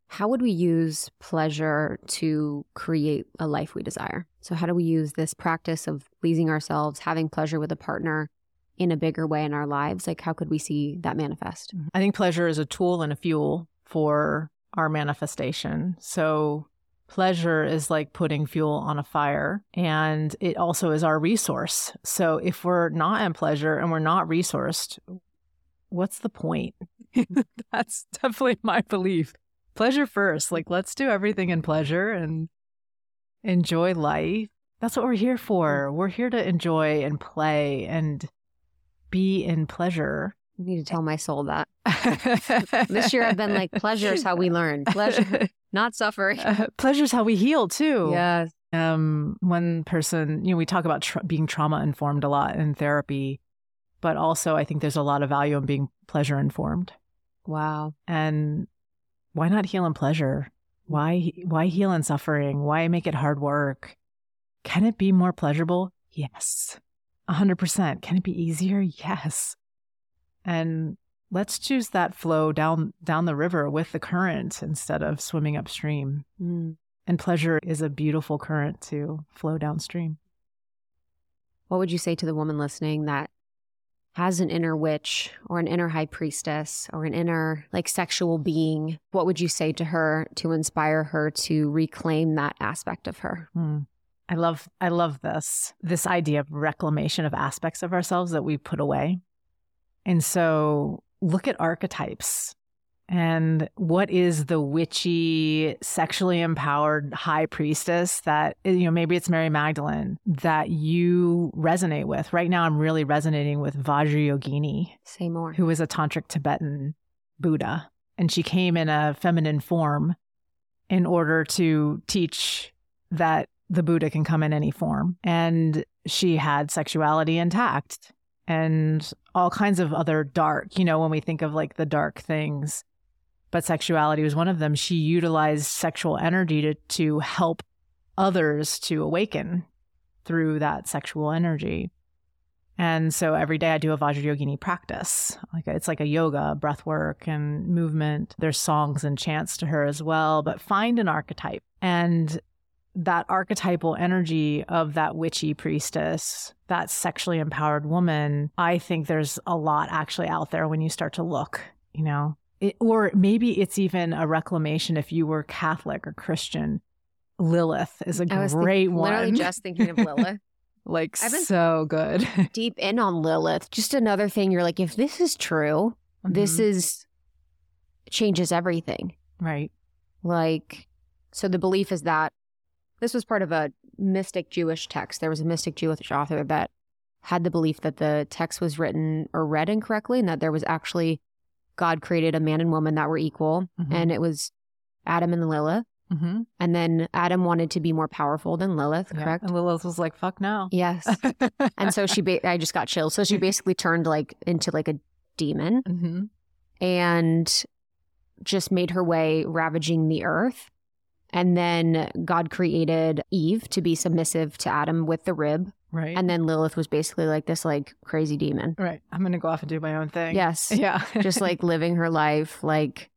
How would we use pleasure to create a life we desire? So, how do we use this practice of pleasing ourselves, having pleasure with a partner in a bigger way in our lives? Like, how could we see that manifest? Mm-hmm. I think pleasure is a tool and a fuel for our manifestation. So, pleasure is like putting fuel on a fire and it also is our resource. So if we're not in pleasure and we're not resourced, what's the point? That's definitely my belief. Pleasure first. Like let's do everything in pleasure and enjoy life. That's what we're here for. Mm. We're here to enjoy and play and be in pleasure. I need to tell my soul that. this year I've been like, pleasure is how we learn. Pleasure, not suffering. Uh, pleasure is how we heal too. Yes. Um, one person, you know, we talk about tra- being trauma informed a lot in therapy, but also I think there's a lot of value in being pleasure informed. Wow. And why not heal in pleasure? Why why heal in suffering? Why make it hard work? Can it be more pleasurable? Yes. 100%. Can it be easier? Yes and let's choose that flow down down the river with the current instead of swimming upstream. Mm. And pleasure is a beautiful current to flow downstream. What would you say to the woman listening that has an inner witch or an inner high priestess or an inner like sexual being? What would you say to her to inspire her to reclaim that aspect of her? Mm. I love I love this this idea of reclamation of aspects of ourselves that we put away and so look at archetypes And what is the witchy, sexually empowered high priestess that, eh, you know, maybe it's Mary Magdalene that you resonate with? Right now, I'm really resonating with Vajrayogini. Say more. Who was a tantric Tibetan Buddha. And she came in a feminine form in order to teach that the Buddha can come in any form. And she had sexuality intact and all kinds of other dark, you know, when we think of like the dark things but sexuality was one of them. She utilized sexual energy to, to help others to awaken through that sexual energy. And so every day I do a Vajrayogini practice. Like it's like a yoga, breath work and movement. There's songs and chants to her as well, but find an archetype and that archetypal energy of that witchy priestess, that sexually empowered woman, I think there's a lot actually out there when you start to look, you know, it, or maybe it's even a reclamation if you were Catholic or Christian. Lilith is a great think, one. Literally just thinking of Lilith. like I've been so good. deep in on Lilith. Just another thing you're like, if this is true, mm-hmm. this is changes everything. Right. Like, so the belief is that this was part of a mystic Jewish text. There was a mystic Jewish author that had the belief that the text was written or read incorrectly and that there was actually God created a man and woman that were equal, mm-hmm. and it was Adam and Lilith. Mm-hmm. And then Adam wanted to be more powerful than Lilith, yeah. correct? And Lilith was like, "Fuck no." Yes. and so she, ba- I just got chills. So she basically turned like into like a demon, mm-hmm. and just made her way ravaging the earth. And then God created Eve to be submissive to Adam with the rib. Right. And then Lilith was basically like this like crazy demon. Right. I'm going to go off and do my own thing. Yes. Yeah. just like living her life like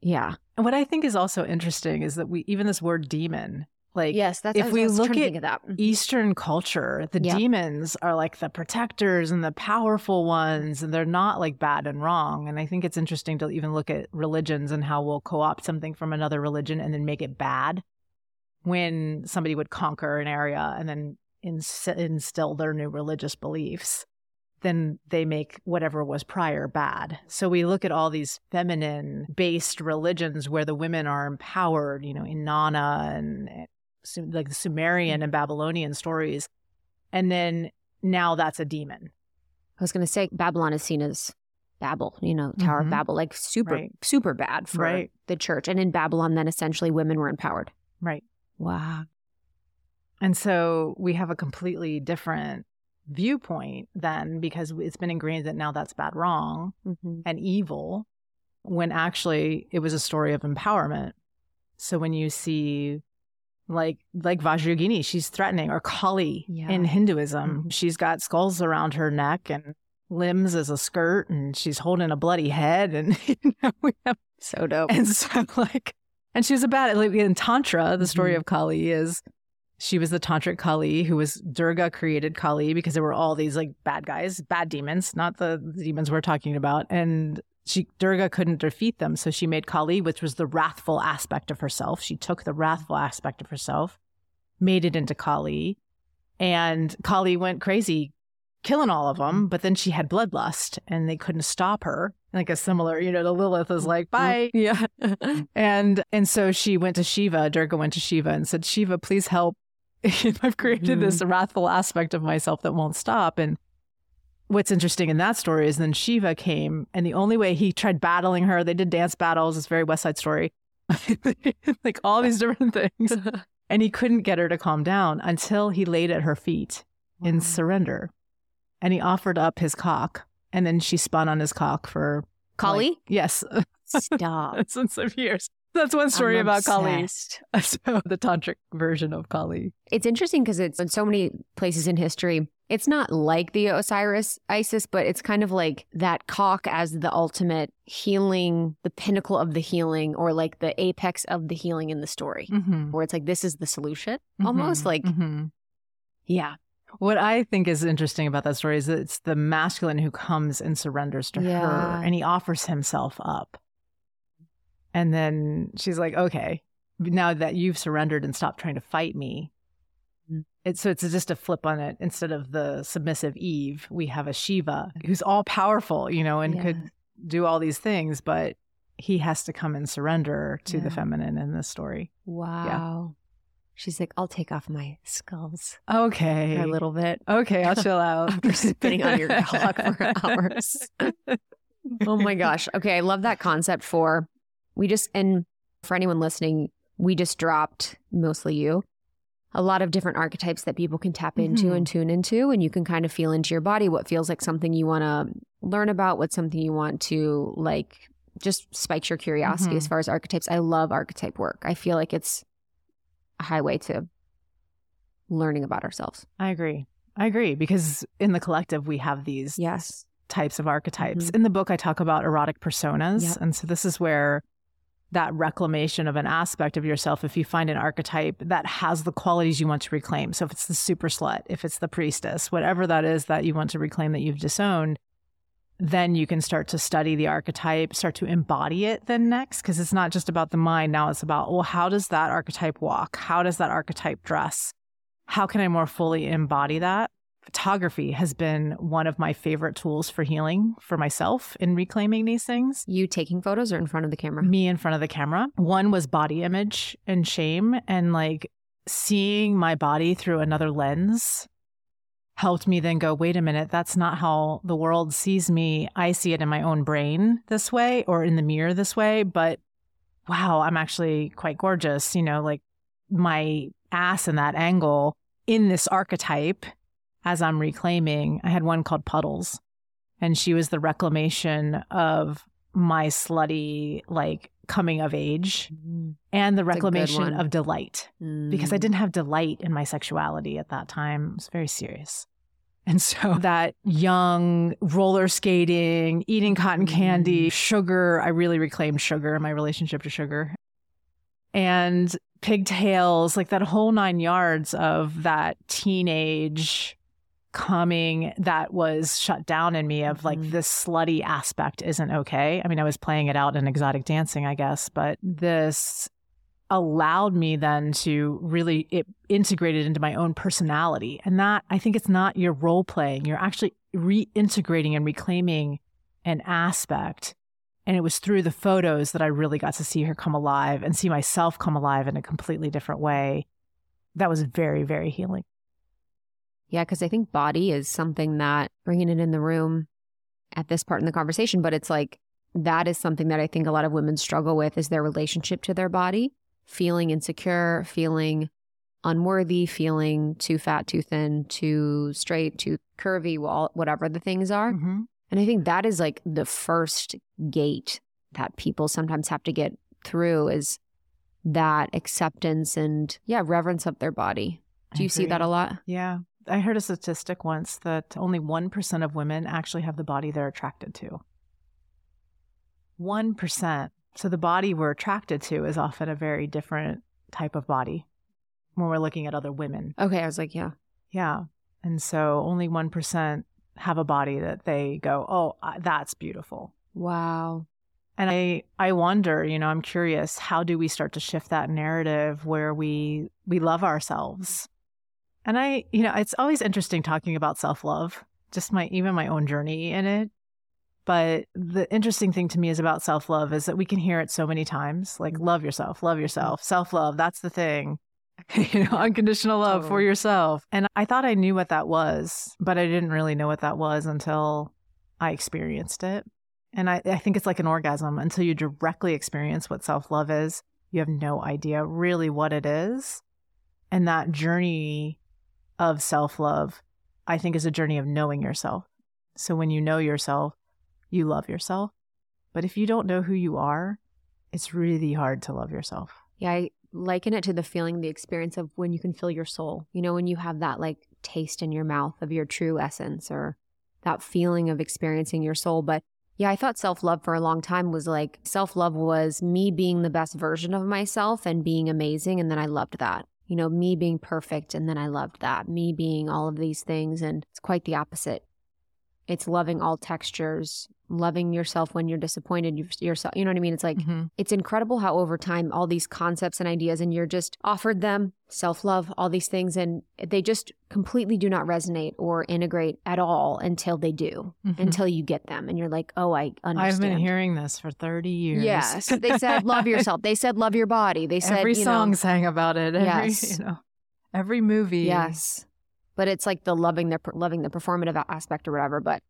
yeah. And what I think is also interesting is that we even this word demon like yes, that's if we look at mm-hmm. Eastern culture, the yep. demons are like the protectors and the powerful ones, and they're not like bad and wrong. And I think it's interesting to even look at religions and how we'll co-opt something from another religion and then make it bad. When somebody would conquer an area and then ins- instill their new religious beliefs, then they make whatever was prior bad. So we look at all these feminine based religions where the women are empowered, you know, Inanna and like the Sumerian and Babylonian stories. And then now that's a demon. I was going to say Babylon is seen as Babel, you know, Tower mm-hmm. of Babel, like super, right. super bad for right. the church. And in Babylon, then essentially women were empowered. Right. Wow. And so we have a completely different viewpoint then because it's been ingrained that now that's bad, wrong, mm-hmm. and evil, when actually it was a story of empowerment. So when you see like like Vajrayogini, she's threatening, or Kali yeah. in Hinduism, mm-hmm. she's got skulls around her neck and limbs as a skirt, and she's holding a bloody head, and you know, we have so dope. And so like, and she's a bad like in Tantra. The story mm-hmm. of Kali is she was the tantric Kali who was Durga created Kali because there were all these like bad guys, bad demons, not the demons we're talking about. And she Durga couldn't defeat them, so she made Kali, which was the wrathful aspect of herself. She took the wrathful aspect of herself, made it into Kali, and Kali went crazy, killing all of them. But then she had bloodlust, and they couldn't stop her. Like a similar, you know, the Lilith was like, "Bye." Yeah, and and so she went to Shiva. Durga went to Shiva and said, "Shiva, please help." I've created mm-hmm. this wrathful aspect of myself that won't stop. And what's interesting in that story is then Shiva came, and the only way he tried battling her, they did dance battles. It's very West Side Story, like all these different things, and he couldn't get her to calm down until he laid at her feet wow. in surrender, and he offered up his cock, and then she spun on his cock for Kali. Like, yes, stop. Since of years. That's one story I'm about Kali. So the tantric version of Kali. It's interesting because it's in so many places in history. It's not like the Osiris Isis, but it's kind of like that cock as the ultimate healing, the pinnacle of the healing, or like the apex of the healing in the story, mm-hmm. where it's like this is the solution, mm-hmm. almost like, mm-hmm. yeah. What I think is interesting about that story is that it's the masculine who comes and surrenders to yeah. her, and he offers himself up. And then she's like, okay, now that you've surrendered and stopped trying to fight me. It's, so it's just a flip on it. Instead of the submissive Eve, we have a Shiva who's all powerful, you know, and yeah. could do all these things, but he has to come and surrender to the feminine in this story. Wow. She's like, I'll take off my skulls Okay. a little bit. Okay, I'll chill out. After spitting on your cock for hours. oh my gosh. Okay. I love that concept for we just, and for anyone listening, we just dropped mostly you a lot of different archetypes that people can tap into Mhm. and tune into. And you can kind of feel into your body what feels like something you want to learn about, what's something you want to like just spikes your curiosity Mhm. as far as archetypes. I love archetype work. I feel like it's a highway to learning about ourselves. I agree. I agree because in the collective we have these Yes. types of archetypes. Mhm. In the book I talk about erotic personas Yep. and so this is where that reclamation of an aspect of yourself if you find an archetype that has the qualities you want to reclaim. So if it's the super slut, if it's the priestess, whatever that is that you want to reclaim that you've disowned, then you can start to study the archetype, start to embody it then next because it's not just about the mind now it's about well how does that archetype walk? How does that archetype dress? How can I more fully embody that? Photography has been one of my favorite tools for healing for myself in reclaiming these things. You taking photos or in front of the camera? Me in front of the camera. One was body image and shame, and like seeing my body through another lens helped me then go, wait a minute, that's not how the world sees me. I see it in my own brain this way or in the mirror this way, but wow, I'm actually quite gorgeous. You know, like my ass in that angle in this archetype as I'm reclaiming. I had one called Puddles, and she was the reclamation of my slutty, like coming of age Mm. and the reclamation of delight because I Mm. didn't have delight in my sexuality at that time. It was very serious. And so that young roller skating, eating cotton candy, sugar, I really reclaimed sugar, in my relationship to sugar. And pigtails, like that whole nine yards of that teenage coming that was shut down in me of like Mhm. this slutty aspect isn't okay. I mean, I was playing it out in exotic dancing, I guess, but this allowed me then to really it integrate it into my own personality. And that I think it's not your role playing. You're actually reintegrating and reclaiming an aspect. And it was through the photos that I really got to see her come alive and see myself come alive in a completely different way. That was very, very healing. Yeah, because I think body is something that bringing it in the room at this part in the conversation, but it's like that is something that I think a lot of women struggle with is their relationship to their body, feeling insecure, feeling unworthy, feeling too fat, too thin, too straight, too curvy, whatever the things are. Mm-hmm. And I think that is like the first gate that people sometimes have to get through is that acceptance and yeah, reverence of their body. Do you see that a lot? Yeah. I heard a statistic once that only 1% of women actually have the body they're attracted to. 1%. So the body we're attracted to is often a very different type of body when we're looking at other women. Okay, I was like, yeah. Yeah. And so only 1% have a body that they go, oh, that's beautiful. Wow. And I, I wonder, you know, I'm curious, how do we start to shift that narrative where we we love ourselves? And I, you know, it's always interesting talking about self-love, just my even my own journey in it. But the interesting thing to me is about self-love is that we can hear it so many times, like mm-hmm. love yourself, love yourself, mm-hmm. self-love, that's the thing. you know, unconditional love for yourself. And I thought I knew what that was, but I didn't really know what that was until I experienced it. And I, I think it's like an orgasm. Until you directly experience what self love is, you have no idea really what it is. And that journey of self love, I think, is a journey of knowing yourself. So when you know yourself, you love yourself. But if you don't know who you are, it's really hard to love yourself. Yeah, I liken it to the feeling, the experience of when you can feel your soul. You know, when you have that like taste in your mouth of your true essence or that feeling of experiencing your soul. But yeah, I thought self love for a long time was like self love was me being the best version of myself and being amazing. And then I loved that. You know, me being perfect and then I loved that. Me being all of these things. And it's quite the opposite. It's loving all textures, loving yourself when you're disappointed you- yourself. You know what I mean? It's like Mhm. it's incredible how over time all these concepts and ideas and you're just offered them self-love all these things and they just completely do not resonate or integrate at all until they do Mhm. until you get them and you're like oh i understand I've been hearing this for 30 years. yes they said love yourself they said love your body they said every you know, song sang about it. Every, Yes. you know, every movie. yes but it's like the loving the loving the performative aspect or whatever but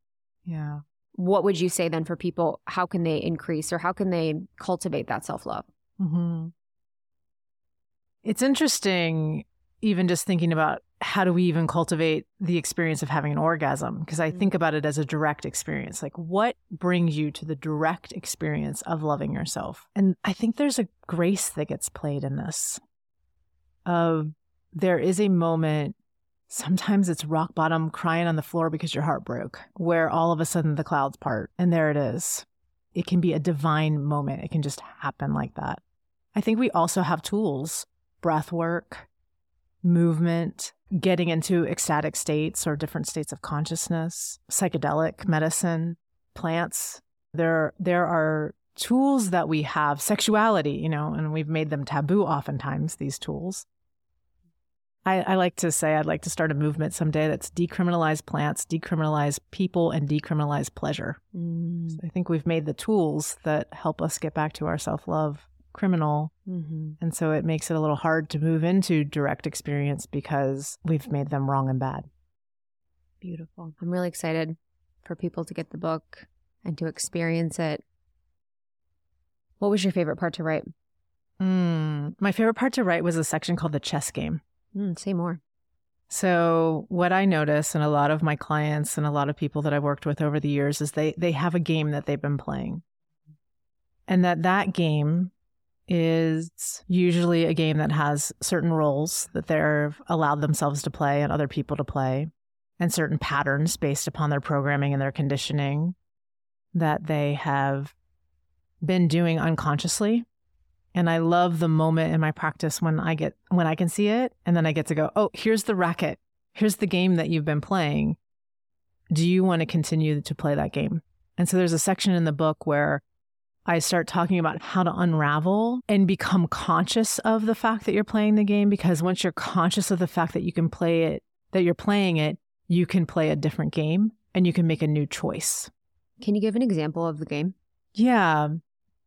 Yeah. what would you say then for people how can they increase or how can they cultivate that self-love hmm It's interesting, even just thinking about how do we even cultivate the experience of having an orgasm? Because I think about it as a direct experience. Like, what brings you to the direct experience of loving yourself? And I think there's a grace that gets played in this. Of there is a moment. Sometimes it's rock bottom, crying on the floor because your heart broke, where all of a sudden the clouds part, and there it is. It can be a divine moment. It can just happen like that. I think we also have tools breath work, movement, getting into ecstatic states or different states of consciousness, psychedelic medicine, plants. There, there are tools that we have, sexuality, you know, and we've made them taboo oftentimes, these tools. I, I like to say I'd like to start a movement someday that's decriminalize plants, decriminalize people, and decriminalize pleasure. I think we've made the tools that help us get back to our self love criminal. mm-hmm. And so it makes it a little hard to move into direct experience because we've made them wrong and bad. Beautiful. I'm really excited for people to get the book and to experience it. What was your favorite part to write? Mm, my favorite part to write was a section called the chess game. Mm, say more. So what I notice and a lot of my clients and a lot of people that I've worked with over the years is they they have a game that they've been playing. And that that game is usually a game that has certain roles that they're allowed themselves to play and other people to play and certain patterns based upon their programming and their conditioning that they have been doing unconsciously and I love the moment in my practice when I get when I can see it and then I get to go, "Oh, here's the racket. Here's the game that you've been playing. Do you want to continue to play that game?" And so there's a section in the book where I start talking about how to unravel and become conscious of the fact that you're playing the game because once you're conscious of the fact that you can play it, that you're playing it, you can play a different game and you can make a new choice. Can you give an example of the game? Yeah,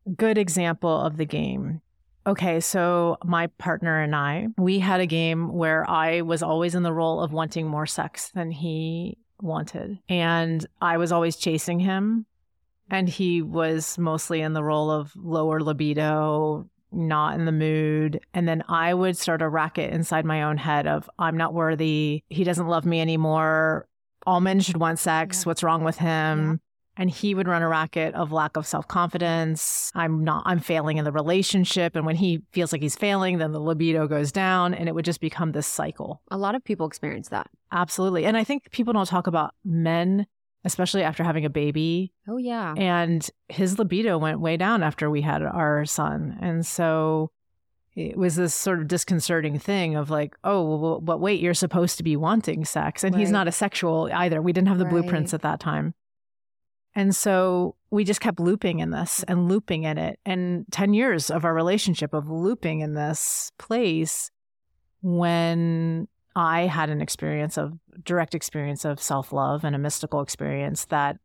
good example of the game. Okay, so my partner and I, we had a game where I was always in the role of wanting more sex than he wanted. And I was always chasing him. And he was mostly in the role of lower libido, not in the mood. And then I would start a racket inside my own head of, I'm not worthy. He doesn't love me anymore. All men should want sex. Yeah. What's wrong with him? And he would run a racket of lack of self-confidence. I'm not i'm failing in the relationship. And when he feels like he's failing then the libido goes down and it would just become this cycle. A lot of people experience that. absolutely. And i think people don't talk about men especially after having a baby. Oh yeah. and his libido went way down after we had our son. And so it was this sort of disconcerting thing of like oh well, but wait you're supposed to be wanting sex. And he's not a sexual either. We didn't have the blueprints at that time and so we just kept looping in this and looping in it and 10 years of our relationship of looping in this place when i had an experience of direct experience of self-love and a mystical experience that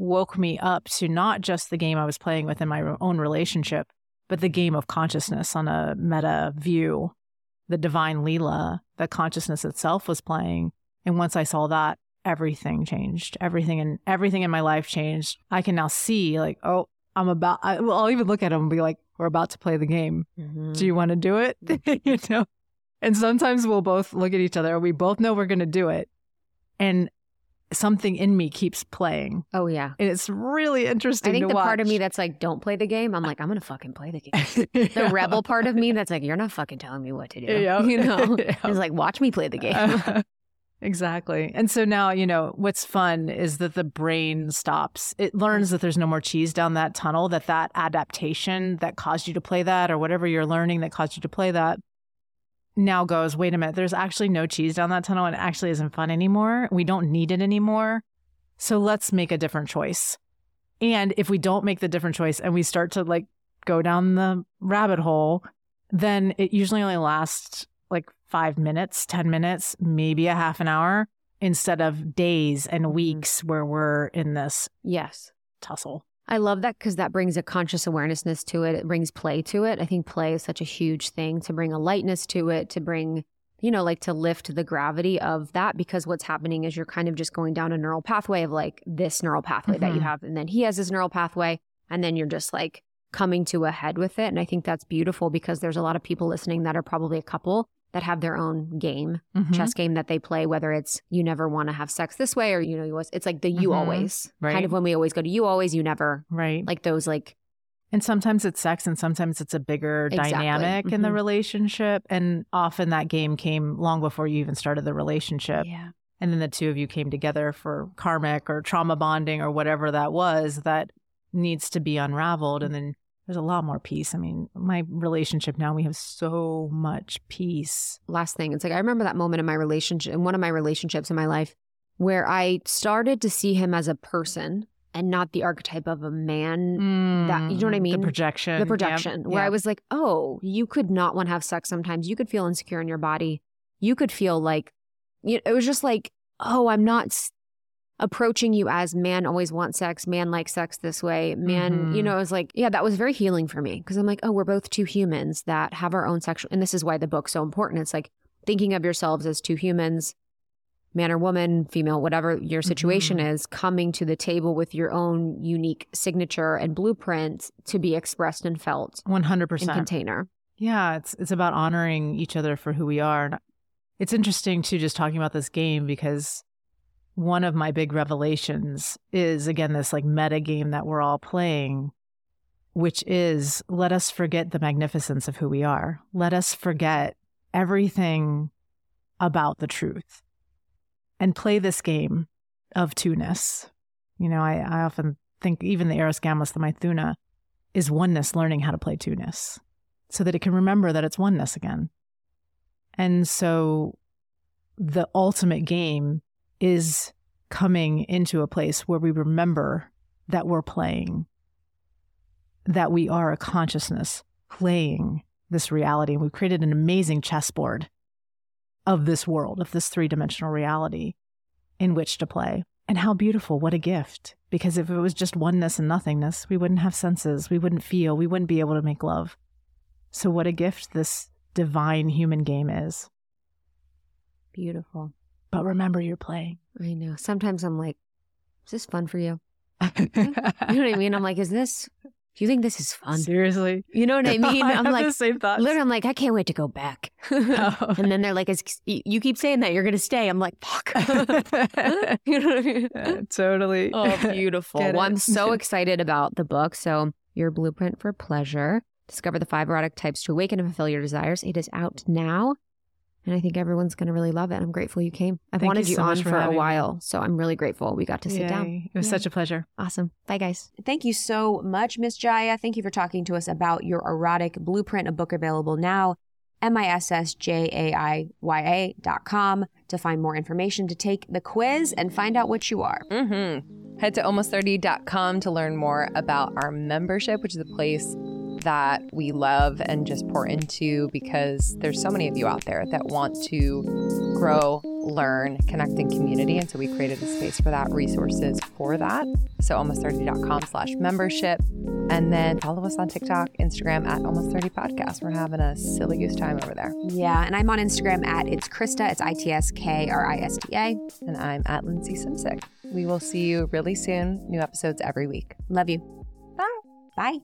woke me up to not just the game I was playing within my own relationship, but the game of consciousness on a meta view, the divine Leela that consciousness itself was playing. And once I saw that, everything changed. Everything and everything in my life changed. I can now see like, oh, I'm about. I, well, I'll even look at him and be like, "We're about to play the game. Mhm. Do you want to do it?" you know. And sometimes we'll both look at each other. We both know we're going to do it, and something in me keeps playing. Oh yeah. And it's really interesting. I think to the part of me that's like, don't play the game. I'm like, I'm gonna fucking play the game. The rebel part of me that's like, you're not fucking telling me what to do. Yeah. You know, Yeah. it's like, watch me play the game. Exactly. And so now, you know, what's fun is that the brain stops. It learns that there's no more cheese down that tunnel, that that adaptation that caused you to play that or whatever you're learning that caused you to play that now goes, wait a minute, there's actually no cheese down that tunnel and it actually isn't fun anymore. We don't need it anymore. So let's make a different choice. And if we don't make the different choice and we start to like go down the rabbit hole, then it usually only lasts five minutes, 10 minutes, maybe a half an hour instead of days and Mm-hmm. weeks where we're in this Yes. tussle. I love that because that brings a conscious awarenessness to it. It brings play to it. I think play is such a huge thing to bring a lightness to it, to bring, you know, like to lift the gravity of that because what's happening is you're kind of just going down a neural pathway of like this neural pathway that you Mhm. have. And then he has his neural pathway. And then you're just like coming to a head with it. And I think that's beautiful because there's a lot of people listening that are probably a couple that have their own game Mhm. chess game that they play, whether it's you never want to have sex this way or you know you always, it's like the you Mhm. always Right. kind of when we always go to you always you never Right. like those like And sometimes it's sex and sometimes it's a bigger Exactly. dynamic in the Mhm. relationship. And often that game came long before you even started the relationship. yeah And then the two of you came together for karmic or trauma bonding or whatever that was that needs to be unraveled. And then there's a lot more peace. I mean, my relationship now, we have so much peace. last thing it's like I remember that moment in my relationship in one of my relationships in my life where I started to see him as a person and not the archetype of a man That- you know what I Mm, mean? The projection. the Yep. projection where I was like, oh, you could not want to have sex sometimes. You could feel insecure in your body. You could feel like, you it was just like, oh, I'm not approaching you as man always wants sex, man likes sex this way, man, you Mhm. know, it was like, yeah, that was very healing for me because I'm like, oh, we're both two humans that have our own sexual, and this is why the book's so important. It's like thinking of yourselves as two humans. Man or woman, female, whatever your situation Mhm. is, coming to the table with your own unique signature and blueprint to be expressed and felt 100%. container. Yeah, it's it's about honoring each other for who we are. And it's interesting too, just talking about this game because one of my big revelations is again this like meta game that we're all playing, which is let us forget the magnificence of who we are. Let us forget everything about the truth and play this game of two-ness. You know, I, I often think even the Eros the Maithuna, is oneness learning how to play two-ness so that it can remember that it's oneness again. And so the ultimate game is coming into a place where we remember that we're playing, that we are a consciousness playing this reality. And we've created an amazing chessboard of this world, of this three dimensional reality in which to play. And how beautiful, what a gift. Because if it was just oneness and nothingness, we wouldn't have senses, we wouldn't feel, we wouldn't be able to make love. So, what a gift this divine human game is. Beautiful. But remember, you're playing. I know. Sometimes I'm like, is this fun for you? You know what I mean? I'm like, is this, do you think this is fun? Seriously? You know what I mean? I'm have like, the same thoughts. literally, I'm like, I can't wait to go back. Oh. and then they're like, you keep saying that you're going to stay. I'm like, fuck. you know what I mean? Yeah, totally. Oh, beautiful. Well. I'm so excited about the book. So, Your Blueprint for Pleasure Discover the Five Erotic Types to Awaken and Fulfill Your Desires. It is out now. And I think everyone's going to really love it. I'm grateful you came. I've Thank wanted you you, so on for for a having me. while. So I'm really grateful we got to sit down. It was Yeah. such a pleasure. Awesome. Bye, guys. Thank you so much, Miss Jaiya. Thank you for talking to us about your erotic blueprint, a book available now. M-I-S-S-J-A-I-Y-A dot com to find more information to take the quiz and find out what you are. Mm-hmm. Head to almost30.com to learn more about our membership, which is a place that we love and just pour into because there's so many of you out there that want to grow, learn, connect in community. And so we created a space for that, resources for that. So almost30.com slash membership. And then follow us on TikTok, Instagram at almost 30 podcast. We're having a silly goose time over there. Yeah, and I'm on Instagram at it's Krista. It's I-T-S-K-R-I-S-T-A. And I'm at Lindsey Simcik. We will see you really soon. New episodes every week. Love you. Bye. Bye.